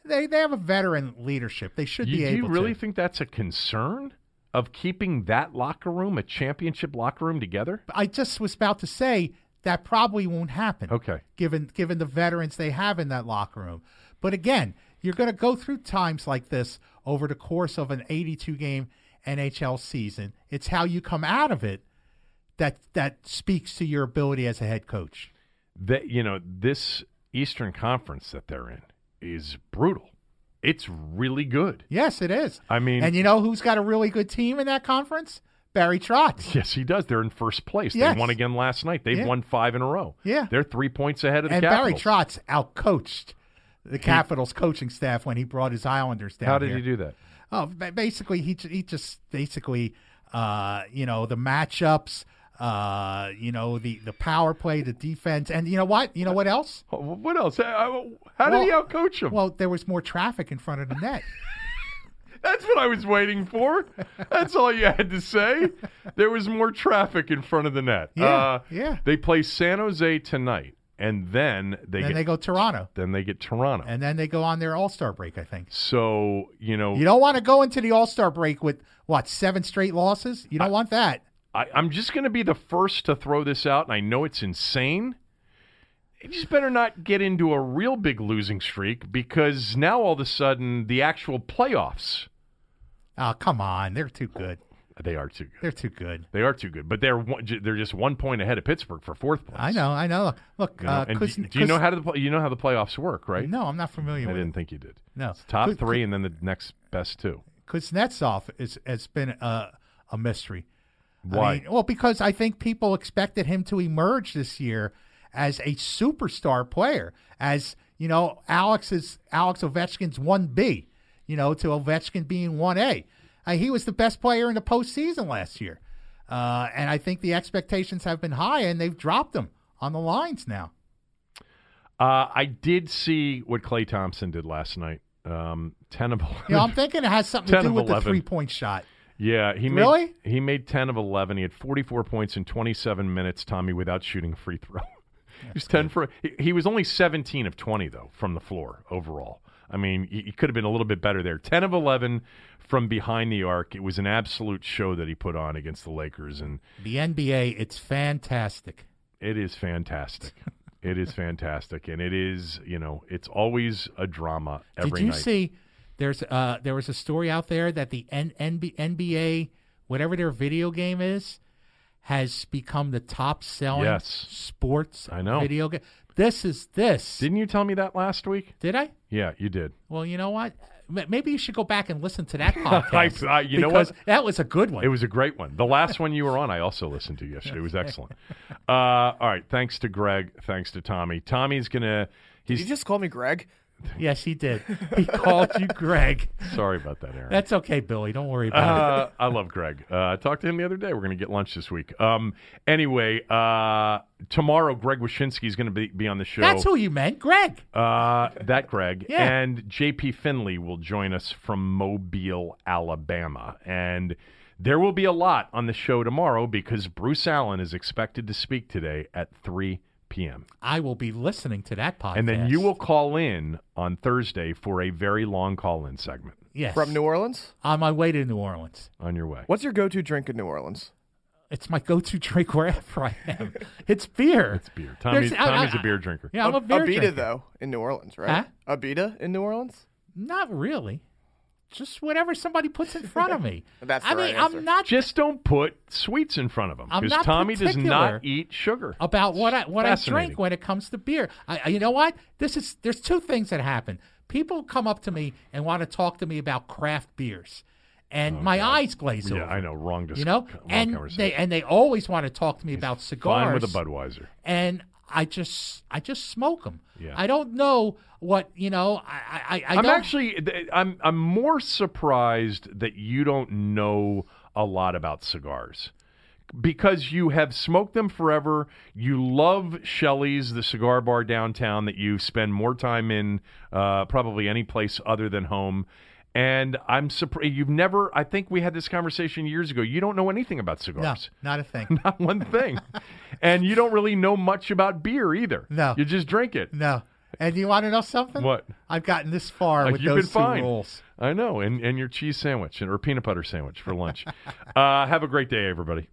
They they have a veteran leadership. They should You, be able. To Do you really to. think that's a concern of keeping that locker room, a championship locker room, together? I just was about to say that probably won't happen. Okay. Given given the veterans they have in that locker room. But again, you're going to go through times like this over the course of an 82 game NHL season. It's how you come out of it that that speaks to your ability as a head coach. That you know, this Eastern Conference that they're in is brutal. It's really good. Yes, it is. I mean- and you know who's got a really good team in that conference? Barry Trotz. Yes, he does. They're in first place. Yes. They won again last night. They've Yeah. won five in a row. Yeah. They're three points ahead of the And Barry Capitals. Trotz outcoached the Capitals coaching staff when he brought his Islanders down. How did here. he do that? Oh, basically, he he just basically, uh, you know, the matchups, uh, you know, the the power play, the defense, and you know what? You know what else? Oh, What else? How did Well- he outcoach him? Well, there was more traffic in front of the net. That's what I was waiting for. That's all you had to say. There was more traffic in front of the net. Yeah, Uh, yeah. They play San Jose tonight, and then they then get they go Toronto, then they get Toronto. and then they go on their All Star break. I think so you know, you don't want to go into the All Star break with what seven straight losses. You don't want that. I, I'm just going to be the first to throw this out, and I know it's insane. You just better not get into a real big losing streak because now all of a sudden the actual playoffs Oh, come on. They're too good. They are too good. They're too good. They are too good, but they're one, they're just one point ahead of Pittsburgh for fourth place. I know. I know. Look, look You know, uh, Kuz- do, do you know how the you know how the playoffs work, right? No, I'm not familiar I with didn't it. think you did. No. It's top Kuz- three, and then the next best two. Kuznetsov is has been a, a mystery. I Why? mean, well, because I think people expected him to emerge this year as a superstar player, as you know, Alex is Alex Ovechkin's one B, you know, to Ovechkin being one A. Uh, he was the best player in the postseason last year, uh, and I think the expectations have been high, and they've dropped him on the lines now. Uh, I did see what Klay Thompson did last night. Um, ten of eleven. You know, I'm thinking it has something to do with the three point shot. Yeah, he Really? made he made ten of eleven. He had forty four points in twenty seven minutes, Tommy, without shooting a free throw. he was ten for. He, he was only seventeen of twenty though from the floor overall. I mean, he, he could have been a little bit better there. Ten of eleven from behind the arc. It was an absolute show that he put on against the Lakers, and The NBA, it's fantastic. it is fantastic. it is fantastic, and it is you know it's always a drama every Did you night. see? There's uh there was a story out there that the N- NB- NBA whatever their video game is has become the top selling Yes. sports I know. video game. This is this. Didn't you tell me that last week? Did I? Yeah, you did. Well, you know what? Maybe you should go back and listen to that podcast. I- you know what? That was a good one. It was a great one. The last one you were on, I also listened to yesterday. It was excellent. Uh, all right. Thanks to Greg. Thanks to Tommy. Tommy's going to. Did you just call me Greg? Yes, he did. He called you Greg. sorry about that, Aaron. That's okay, Billy. Don't worry about it. Uh, I love Greg. Uh, I talked to him the other day. We're going to get lunch this week. Um, anyway, uh, tomorrow Greg Wyshynski is going to be, be on the show. That's who you meant, Greg. Uh, that Greg Yeah. and JP Finlay will join us from Mobile, Alabama, and there will be a lot on the show tomorrow because Bruce Allen is expected to speak today at three p.m. I will be listening to that podcast. And then you will call in on Thursday for a very long call-in segment yes From New Orleans? on my way to New Orleans. on your way. What's your go to drink in New Orleans? It's my go-to drink wherever I am. It's beer. It's beer. Tommy's, There's- I- Tommy's I- a beer drinker. Yeah, I'm a beer Abita, drinker. though, in New Orleans, right? Abita in New Orleans? Not really. Just whatever somebody puts in front of me. That's the I mean, right answer. I'm not Just don't put sweets in front of him because Tommy does not eat sugar. about what I what I drink when it comes to beer. I, I- you know what? This is there's two things that happen. People come up to me and want to talk to me about craft beers, and oh, my eyes glaze Oh, Yeah, over. I know. Wrong. Dis- You know, wrong and they and they always want to talk to me about cigars. Fine with a Budweiser. and I just I just smoke them. Yeah. I don't know what you know. I I, I I'm don't, actually I'm I'm more surprised that you don't know a lot about cigars. Because you have smoked them forever. You love Shelly's, the cigar bar downtown that you spend more time in uh, probably any place other than home. And I'm surprised you've never. I think we had this conversation years ago. You don't know anything about cigars. no, not a thing. not one thing, and you don't really know much about beer either. No. you just drink it. no. And you want to know something? What? I've gotten this far with you've those been two fine. rules. I know, and and your cheese sandwich and or peanut butter sandwich for lunch. uh, have a great day, everybody.